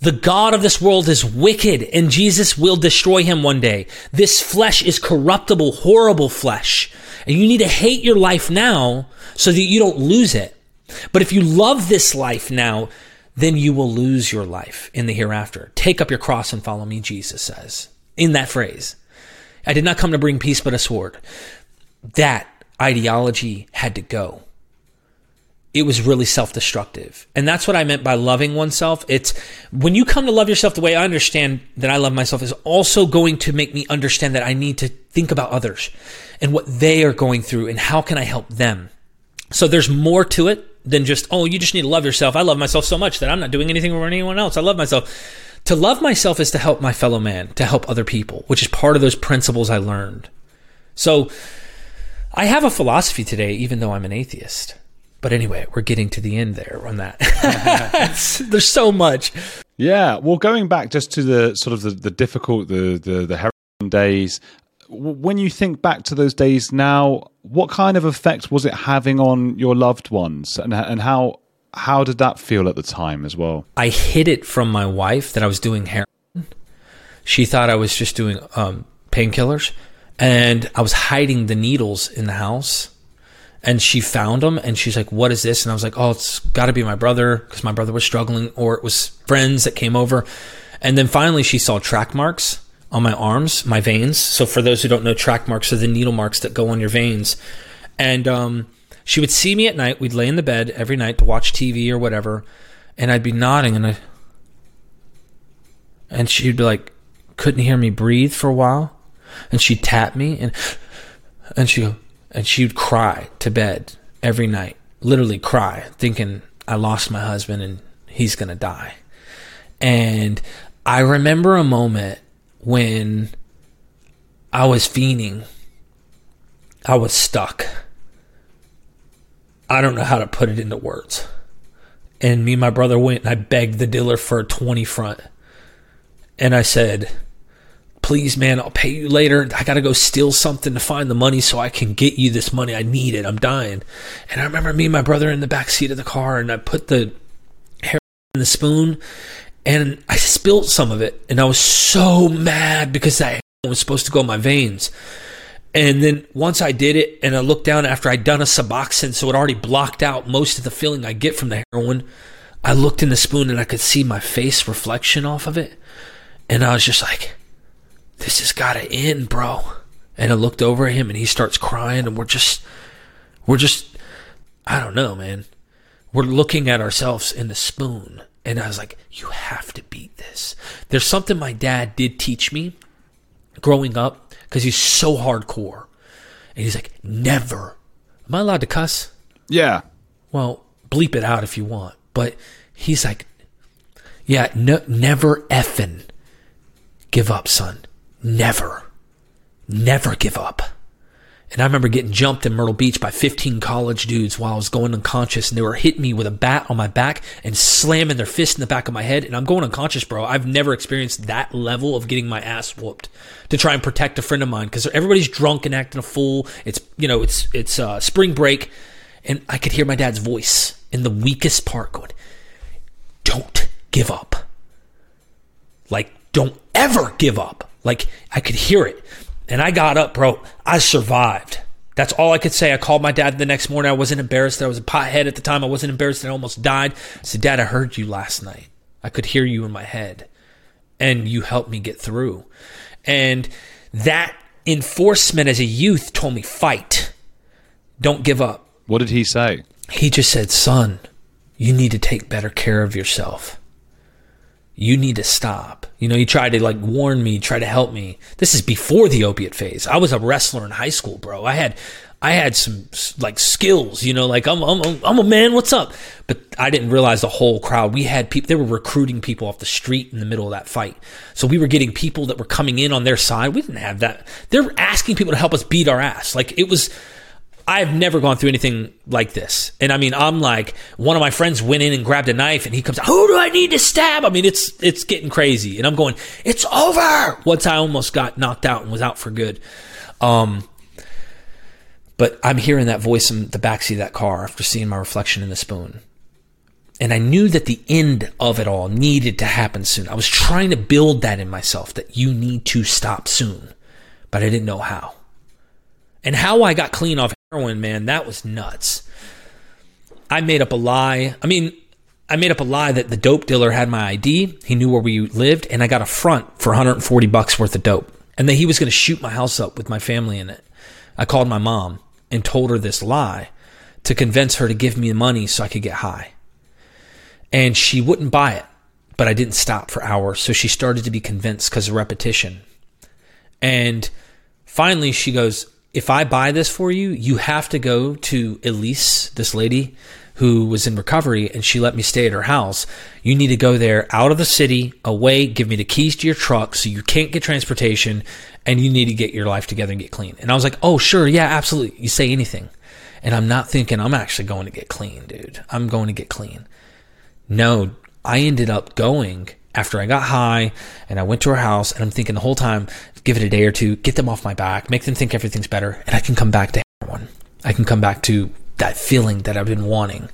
The God of this world is wicked and Jesus will destroy him one day. This flesh is corruptible, horrible flesh. And you need to hate your life now so that you don't lose it. But if you love this life now, then you will lose your life in the hereafter. Take up your cross and follow me, Jesus says in that phrase. I did not come to bring peace but a sword. That ideology had to go. It was really self destructive. And that's what I meant by loving oneself. It's when you come to love yourself the way I understand that I love myself is also going to make me understand that I need to think about others and what they are going through and how can I help them. So there's more to it than just, oh, you just need to love yourself. I love myself so much that I'm not doing anything for anyone else. I love myself. To love myself is to help my fellow man, to help other people, which is part of those principles I learned. So I have a philosophy today, even though I'm an atheist. But anyway, we're getting to the end there on that. There's so much. Yeah, well, going back just to the sort of the, the difficult, the the the heroin days. When you think back to those days now, what kind of effect was it having on your loved ones, and and how how did that feel at the time as well? I hid it from my wife that I was doing heroin. She thought I was just doing um, painkillers, and I was hiding the needles in the house. And she found them, and she's like, "What is this?" And I was like, "Oh, it's got to be my brother because my brother was struggling, or it was friends that came over." And then finally, she saw track marks on my arms, my veins. So for those who don't know, track marks are the needle marks that go on your veins. And um, she would see me at night. We'd lay in the bed every night to watch TV or whatever, and I'd be nodding, and I, and she'd be like, couldn't hear me breathe for a while, and she'd tap me, and and she and she'd cry to bed every night, literally cry, thinking I lost my husband and he's gonna die. And I remember a moment when I was fiending. I was stuck. I don't know how to put it into words. And me and my brother went and I begged the dealer for a 20 front. And I said, please, man, I'll pay you later. I got to go steal something to find the money so I can get you this money. I need it. I'm dying. And I remember me and my brother in the back seat of the car and I put the hair in the spoon and I spilled some of it. And I was so mad because that was supposed to go in my veins. And then once I did it and I looked down after I'd done a Suboxone, so it already blocked out most of the feeling I get from the heroin, I looked in the spoon and I could see my face reflection off of it. And I was just like, this has got to end, bro. And I looked over at him and he starts crying and we're just, we're just, I don't know, man. We're looking at ourselves in the spoon. And I was like, you have to beat this. There's something my dad did teach me growing up because he's so hardcore. And he's like, never. Am I allowed to cuss? Yeah, Well, bleep it out if you want. But he's like, yeah, no, never effing give up, son. Never. Never give up. And I remember getting jumped in Myrtle Beach by 15 college dudes while I was going unconscious, and they were hitting me with a bat on my back and slamming their fist in the back of my head. And I'm going unconscious, bro. I've never experienced that level of getting my ass whooped to try and protect a friend of mine because everybody's drunk and acting a fool. It's you know, it's it's uh, spring break, And I could hear my dad's voice in the weakest part going, Don't give up. Like, don't ever give up. Like, I could hear it. And I got up, bro. I survived. That's all I could say. I called my dad the next morning. I wasn't embarrassed that I was a pothead at the time. I wasn't embarrassed that I almost died. I said, Dad, I heard you last night. I could hear you in my head. And you helped me get through. And that enforcement as a youth told me, fight. Don't give up. What did he say? He just said, son, you need to take better care of yourself you need to stop. You know, you try to like warn me, try to help me. This is before the opiate phase. I was a wrestler in high school, bro. I had, I had some like skills, you know, like I'm, I'm, I'm a man. What's up? But I didn't realize the whole crowd. We had people. They were recruiting people off the street in the middle of that fight. So we were getting people that were coming in on their side. We didn't have that. They're asking people to help us beat our ass. Like it was I've never gone through anything like this. And I mean, I'm like, one of my friends went in and grabbed a knife and he comes, who do I need to stab? I mean, it's, it's getting crazy. And I'm going, it's over. Once I almost got knocked out and was out for good. Um, but I'm hearing that voice in the backseat of that car after seeing my reflection in the spoon. And I knew that the end of it all needed to happen soon. I was trying to build that in myself that you need to stop soon, but I didn't know how. And how I got clean off heroin, man, that was nuts. I made up a lie. I mean, I made up a lie that the dope dealer had my ID. He knew where we lived, and I got a front for 140 bucks worth of dope. And that he was going to shoot my house up with my family in it. I called my mom and told her this lie to convince her to give me the money so I could get high. And she wouldn't buy it, but I didn't stop for hours. So she started to be convinced because of repetition. And finally, she goes, if I buy this for you, you have to go to Elise, this lady who was in recovery, and she let me stay at her house. You need to go there out of the city, away, give me the keys to your truck so you can't get transportation, and you need to get your life together and get clean. And I was like, oh, sure, yeah, absolutely. You say anything. And I'm not thinking I'm actually going to get clean, dude. I'm going to get clean. No, I ended up going after I got high and I went to her house and I'm thinking the whole time, give it a day or two, get them off my back, make them think everything's better, and I can come back to heroin. I can come back to that feeling that I've been wanting.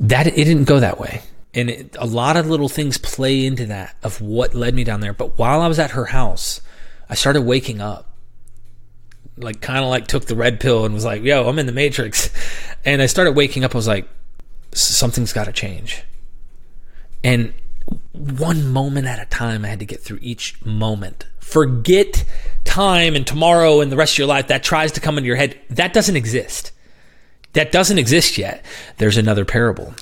That it didn't go that way. And it, a lot of little things play into that of what led me down there. But while I was at her house, I started waking up. Like kind of like took the red pill and was like, "Yo, I'm in the matrix." And I started waking up. I was like, "Something's got to change." And one moment at a time. I had to get through each moment. Forget time and tomorrow and the rest of your life that tries to come into your head. That doesn't exist. That doesn't exist yet. There's another parable.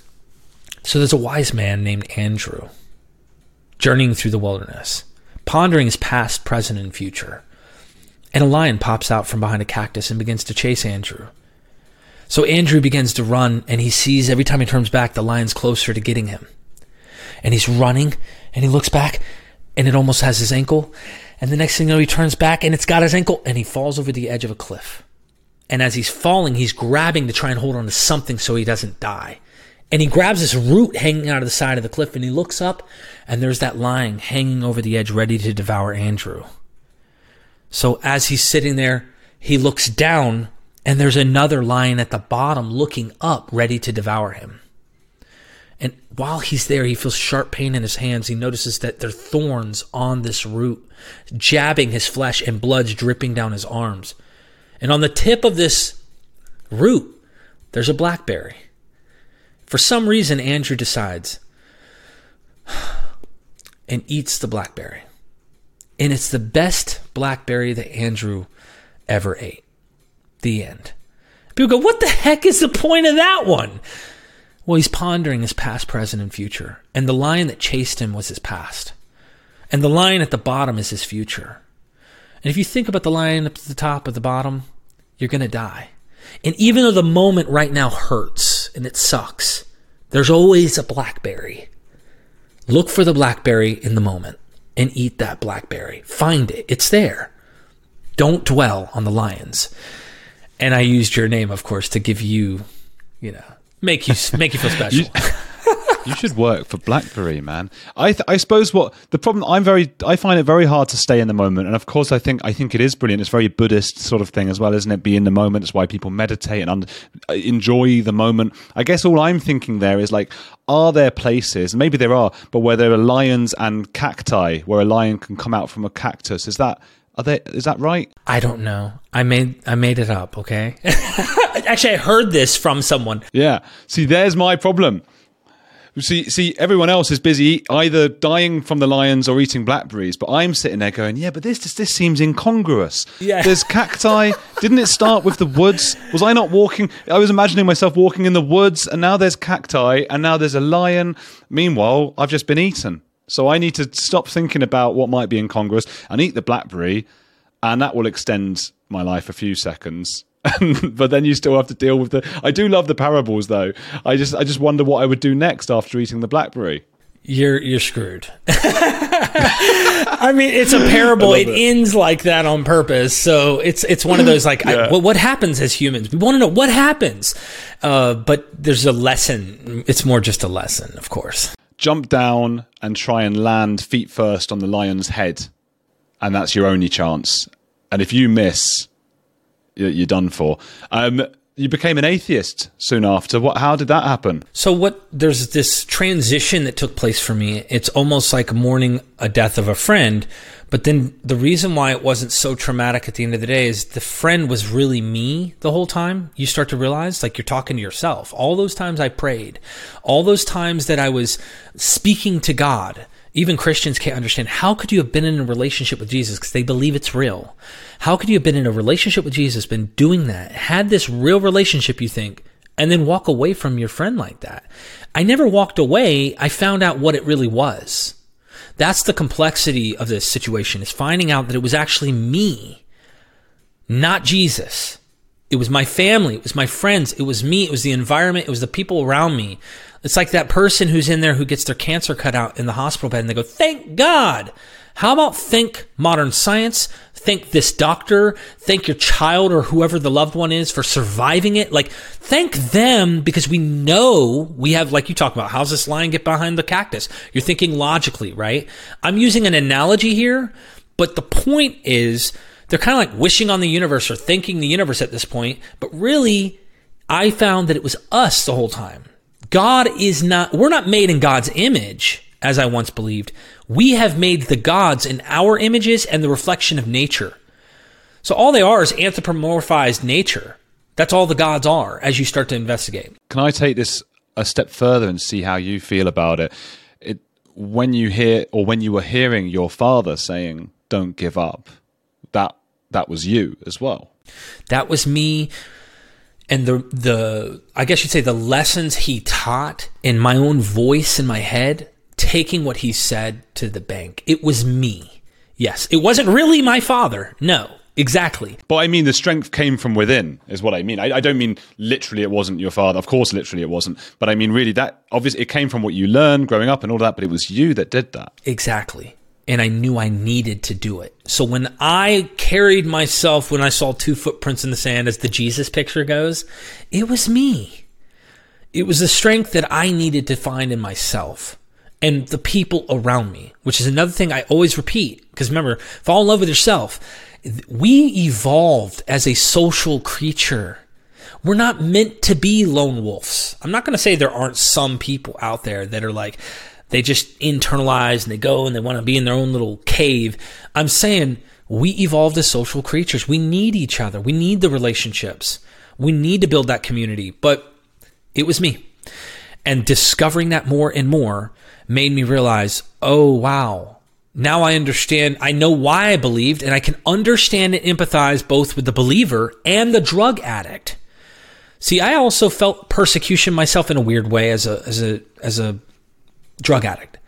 So there's a wise man named Andrew journeying through the wilderness, pondering his past, present, and future. And a lion pops out from behind a cactus and begins to chase Andrew. So Andrew begins to run, and he sees every time he turns back, the lion's closer to getting him and he's running and he looks back and it almost has his ankle. And the next thing you know, he turns back and it's got his ankle and he falls over the edge of a cliff. And as he's falling, he's grabbing to try and hold on to something so he doesn't die. And he grabs this root hanging out of the side of the cliff and he looks up and there's that lion hanging over the edge ready to devour Andrew. So as he's sitting there, he looks down and there's another lion at the bottom looking up ready to devour him. And while he's there, he feels sharp pain in his hands. He notices that there are thorns on this root, jabbing his flesh, and blood's dripping down his arms. And on the tip of this root, there's a blackberry. For some reason, Andrew decides and eats the blackberry. And it's the best blackberry that Andrew ever ate. The end. People go, what the heck is the point of that one? Well, he's pondering his past, present, and future. And the lion that chased him was his past. And the lion at the bottom is his future. And if you think about the lion up at the top of the bottom, you're going to die. And even though the moment right now hurts and it sucks, there's always a blackberry. Look for the blackberry in the moment and eat that blackberry. Find it. It's there. Don't dwell on the lions. And I used your name, of course, to give you, you know, make you make you feel special. You should work for BlackBerry, man. I th- I suppose what the problem I'm very I find it very hard to stay in the moment, and of course I think I think it is brilliant. It's very Buddhist sort of thing as well, isn't it? Be in the moment. It's why people meditate and un- uh, enjoy the moment. I guess all I'm thinking there is like, are there places? Maybe there are, but where there are lions and cacti, where a lion can come out from a cactus. Is that are they? Is that right? I don't know. I made I made it up. Okay. Actually, I heard this from someone. Yeah. See, there's my problem. See, see, everyone else is busy either dying from the lions or eating blackberries, but I'm sitting there going, "Yeah, but this this, this seems incongruous." Yeah. There's cacti. Didn't it start with the woods? Was I not walking? I was imagining myself walking in the woods, and now there's cacti, and now there's a lion. Meanwhile, I've just been eaten. So I need to stop thinking about what might be incongruous and eat the blackberry, and that will extend my life a few seconds. but then you still have to deal with the. I do love the parables, though. I just, I just wonder what I would do next after eating the blackberry. You're you're screwed. I mean, it's a parable. It, it. ends like that on purpose. So it's it's one of those like, I, Yeah. what, what happens as humans? We want to know what happens. Uh, but there's a lesson. It's more just a lesson, of course. Jump down and try and land feet first on the lion's head, and that's your only chance. And if you miss, you're, done for. Um, you became an atheist soon after. What? How did that happen? So what? There's this transition that took place for me. It's almost like mourning a death of a friend. But then the reason why it wasn't so traumatic at the end of the day is the friend was really me the whole time. You start to realize like you're talking to yourself. All those times I prayed, all those times that I was speaking to God. Even Christians can't understand how could you have been in a relationship with Jesus because they believe it's real. How could you have been in a relationship with Jesus, been doing that, had this real relationship you think, and then walk away from your friend like that? I never walked away. I found out what it really was. That's the complexity of this situation is finding out that it was actually me, not Jesus. It was my family. It was my friends. It was me. It was the environment. It was the people around me. It's like that person who's in there who gets their cancer cut out in the hospital bed and they go, thank God. How about thank modern science? Thank this doctor. Thank your child or whoever the loved one is for surviving it. Like, thank them because we know we have, like you talk about, how's this lion get behind the cactus? You're thinking logically, right? I'm using an analogy here, but the point is they're kind of like wishing on the universe or thanking the universe at this point. But really, I found that it was us the whole time. God is not, we're not made in God's image, as I once believed. We have made the gods in our images and the reflection of nature. So all they are is anthropomorphized nature. That's all the gods are as you start to investigate. Can I take this a step further and see how you feel about it? It when you hear or when you were hearing your father saying, "Don't give up," that that was you as well. That was me and the the I guess you'd say the lessons he taught in my own voice in my head, taking what he said to the bank. It was me. Yes, it wasn't really my father. No, exactly. But I mean, the strength came from within, is what I mean. I, I don't mean literally it wasn't your father. Of course, literally it wasn't. But I mean, really, that obviously it came from what you learned growing up and all that. But it was you that did that. Exactly. And I knew I needed to do it. So when I carried myself, when I saw two footprints in the sand, as the Jesus picture goes, it was me. It was the strength that I needed to find in myself and the people around me, which is another thing I always repeat. Because remember, fall in love with yourself. We evolved as a social creature. We're not meant to be lone wolves. I'm not going to say there aren't some people out there that are like, they just internalize and they go and they want to be in their own little cave. I'm saying we evolved as social creatures. We need each other. We need the relationships. We need to build that community. But it was me. And discovering that more and more made me realize, oh, wow. Now I understand. I know why I believed, and I can understand and empathize both with the believer and the drug addict. See, I also felt persecution myself in a weird way as a as a as a drug addict.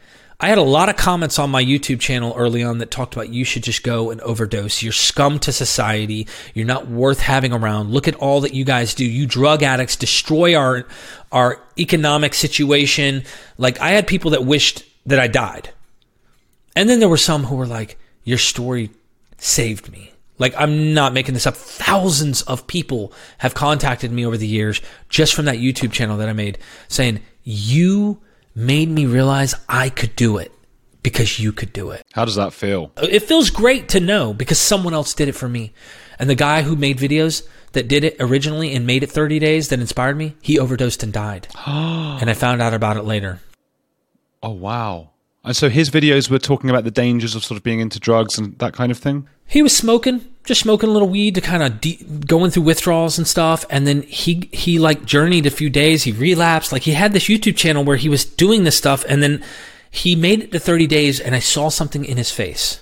I had a lot of comments on my YouTube channel early on that talked about you should just go and overdose. You're scum to society. You're not worth having around. Look at all that you guys do. You drug addicts destroy our our economic situation. Like I had people that wished that I died. And then there were some who were like, your story saved me. Like, I'm not making this up. Thousands of people have contacted me over the years just from that YouTube channel that I made saying, you made me realize I could do it because you could do it. How does that feel? It feels great to know because someone else did it for me. And the guy who made videos that did it originally and made it 30 days that inspired me, he overdosed and died. and I found out about it later. Oh wow! And so his videos were talking about the dangers of sort of being into drugs and that kind of thing. He was smoking, just smoking a little weed to kind of de- going through withdrawals and stuff. And then he he like journeyed a few days. He relapsed. Like he had this YouTube channel where he was doing this stuff, and then he made it to 30 days. And I saw something in his face.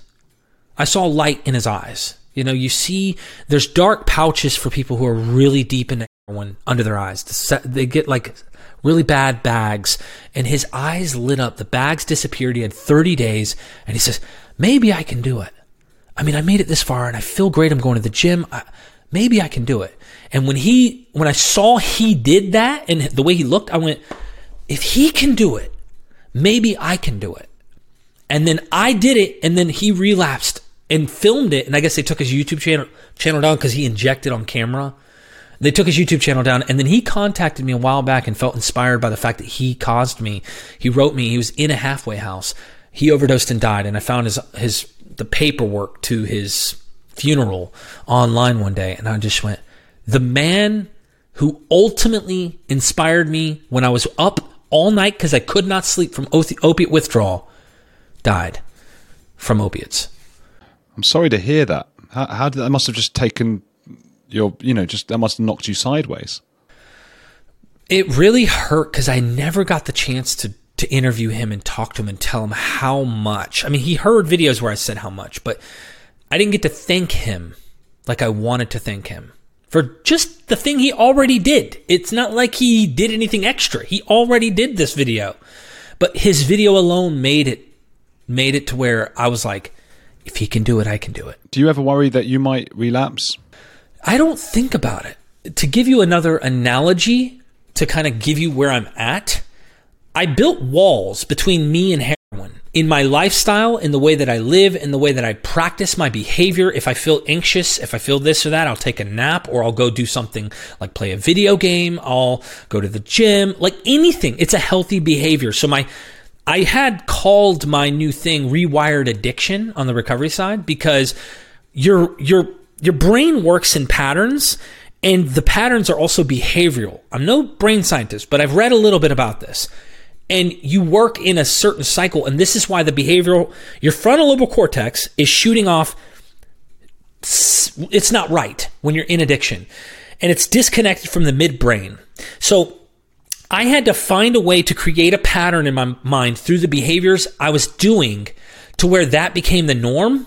I saw light in his eyes. You know, you see, there's dark pouches for people who are really deep into heroin under their eyes. They get like really bad bags, and his eyes lit up. The bags disappeared. He had 30 days, and he says, Maybe I can do it. I mean, I made it this far, and I feel great. I'm going to the gym. I, maybe I can do it. And when he, when I saw he did that, and the way he looked, I went, If he can do it, maybe I can do it. And then I did it, and then he relapsed and filmed it. And I guess they took his YouTube channel channel down because he injected on camera. They took his YouTube channel down, and then he contacted me a while back and felt inspired by the fact that he caused me. He wrote me. He was in a halfway house. He overdosed and died, and I found his his the paperwork to his funeral online one day, and I just went, the man who ultimately inspired me when I was up all night because I could not sleep from opiate withdrawal died from opiates. I'm sorry to hear that. How, how did that must have just taken your, you know, just that must have knocked you sideways. It really hurt because I never got the chance to to interview him and talk to him and tell him how much. I mean, he heard videos where I said how much, but I didn't get to thank him like I wanted to thank him for just the thing he already did. It's not like he did anything extra. He already did this video. But his video alone made it made it to where I was like, if he can do it, I can do it. Do you ever worry that you might relapse? I don't think about it. To give you another analogy to kind of give you where I'm at, I built walls between me and heroin in my lifestyle, in the way that I live, in the way that I practice my behavior. If I feel anxious, if I feel this or that, I'll take a nap or I'll go do something like play a video game. I'll go to the gym, like anything. It's a healthy behavior. So my I had called my new thing rewired addiction on the recovery side because your your your brain works in patterns and the patterns are also behavioral. I'm no brain scientist, but I've read a little bit about this. And you work in a certain cycle and this is why the behavioral your frontal lobe cortex is shooting off it's not right when you're in addiction and it's disconnected from the midbrain. So I had to find a way to create a pattern in my mind through the behaviors I was doing to where that became the norm.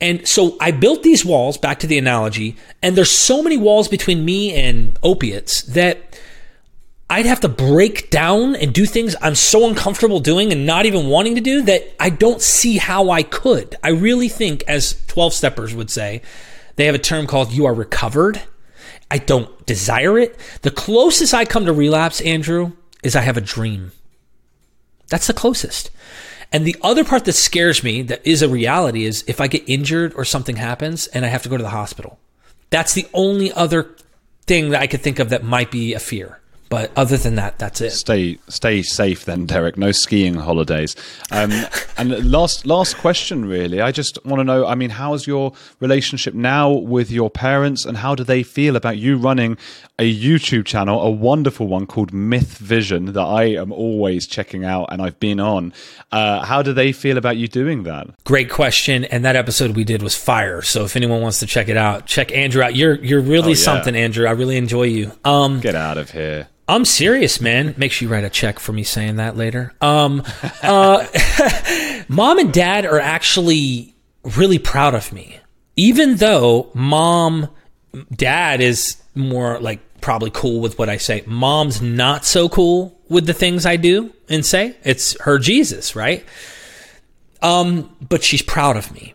And so I built these walls, back to the analogy, and there's so many walls between me and opiates that I'd have to break down and do things I'm so uncomfortable doing and not even wanting to do that I don't see how I could. I really think, as 12 steppers would say, they have a term called you are recovered. I don't desire it. The closest I come to relapse, Andrew, is I have a dream. That's the closest. And the other part that scares me, that is a reality, is if I get injured or something happens and I have to go to the hospital. That's the only other thing that I could think of that might be a fear. But other than that, that's it. Stay stay safe then, Derek. No skiing holidays. Um, and last last question, really. I just want to know. I mean, how's your relationship now with your parents, and how do they feel about you running a YouTube channel, a wonderful one called MythVision that I am always checking out, and I've been on. Uh, how do they feel about you doing that? Great question. And that episode we did was fire. So if anyone wants to check it out, check Andrew out. You're you're really oh, yeah. something, Andrew. I really enjoy you. Um, Get out of here. I'm serious, man. Make sure you write a check for me saying that later. Um, uh, mom and dad are actually really proud of me, even though mom, dad is more like probably cool with what I say. Mom's not so cool with the things I do and say. It's her Jesus, right? Um, but she's proud of me,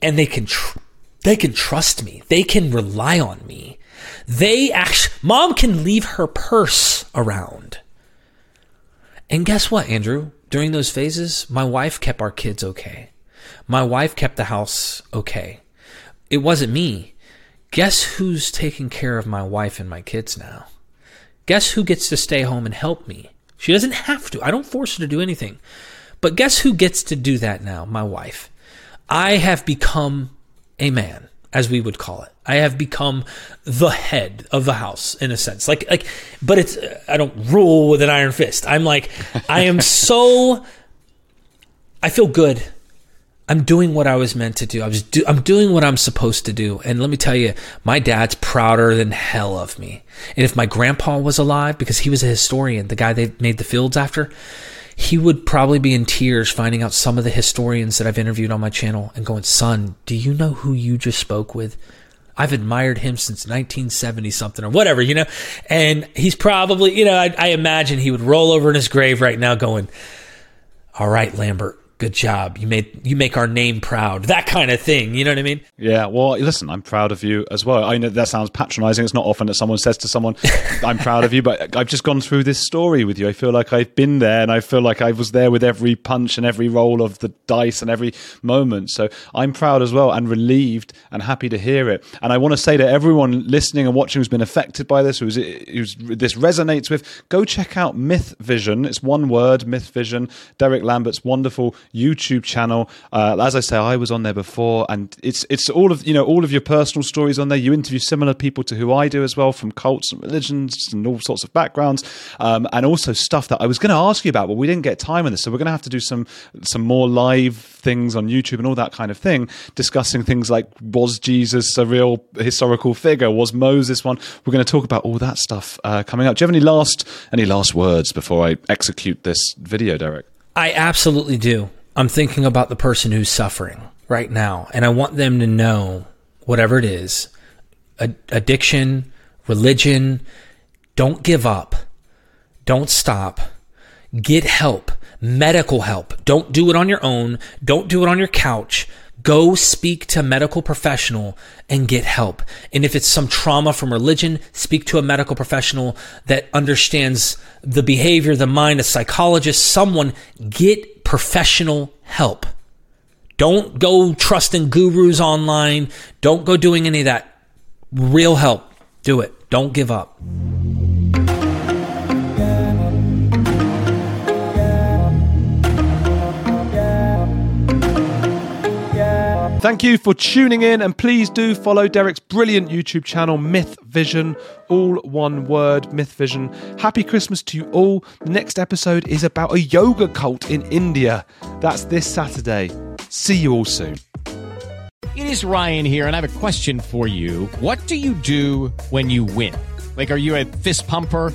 and they can tr- they can trust me. They can rely on me. They actually, mom can leave her purse around. And guess what, Andrew? During those phases, my wife kept our kids okay. My wife kept the house okay. It wasn't me. Guess who's taking care of my wife and my kids now? Guess who gets to stay home and help me She doesn't have to. I don't force her to do anything. But guess who gets to do that now? My wife. I have become a man, as we would call it. I have become the head of the house in a sense. Like like but it's I don't rule with an iron fist. I'm like I am so I feel good. I'm doing what I was meant to do. I was do, I'm doing what I'm supposed to do. And let me tell you, my dad's prouder than hell of me. And if my grandpa was alive, because he was a historian, the guy they made the fields after, he would probably be in tears finding out some of the historians that I've interviewed on my channel and going, son, do you know who you just spoke with? I've admired him since 1970 something or whatever, you know? And he's probably, you know, I, I imagine he would roll over in his grave right now going, all right, Lambert, good job. You made you make our name proud. That kind of thing. You know what I mean? Yeah. Well, listen, I'm proud of you as well. I know that sounds patronizing. It's not often that someone says to someone, "I'm proud of you," but I've just gone through this story with you. I feel like I've been there, and I feel like I was there with every punch and every roll of the dice and every moment. So I'm proud as well, and relieved and happy to hear it. And I want to say to everyone listening and watching who's been affected by this, who's, who's this resonates with, go check out MythVision. It's one word, MythVision. Derek Lambert's wonderful YouTube channel. Uh, as I say, I was on there before, and it's it's all of you know all of your personal stories on there. You interview similar people to who I do as well, from cults and religions and all sorts of backgrounds, um, and also stuff that I was going to ask you about, but we didn't get time on this, so we're going to have to do some some more live things on YouTube and all that kind of thing, discussing things like was Jesus a real historical figure? Was Moses one? We're going to talk about all that stuff uh, coming up. Do you have any last any last words before I execute this video, Derek? I absolutely do. I'm thinking about the person who's suffering right now, and I want them to know whatever it is addiction, religion don't give up, don't stop, get help, medical help. Don't do it on your own, don't do it on your couch. Go speak to a medical professional and get help. And if it's some trauma from religion, speak to a medical professional that understands the behavior, the mind, a psychologist, someone. Get professional help. Don't go trusting gurus online. Don't go doing any of that. Real help. Do it. Don't give up. Thank you for tuning in, and please do follow Derek's brilliant YouTube channel, MythVision, all one word, MythVision. Happy Christmas to you all. The next episode is about a yoga cult in India. That's this Saturday. See you all soon. It is Ryan here, and I have a question for you. What do you do when you win? Like, are you a fist pumper?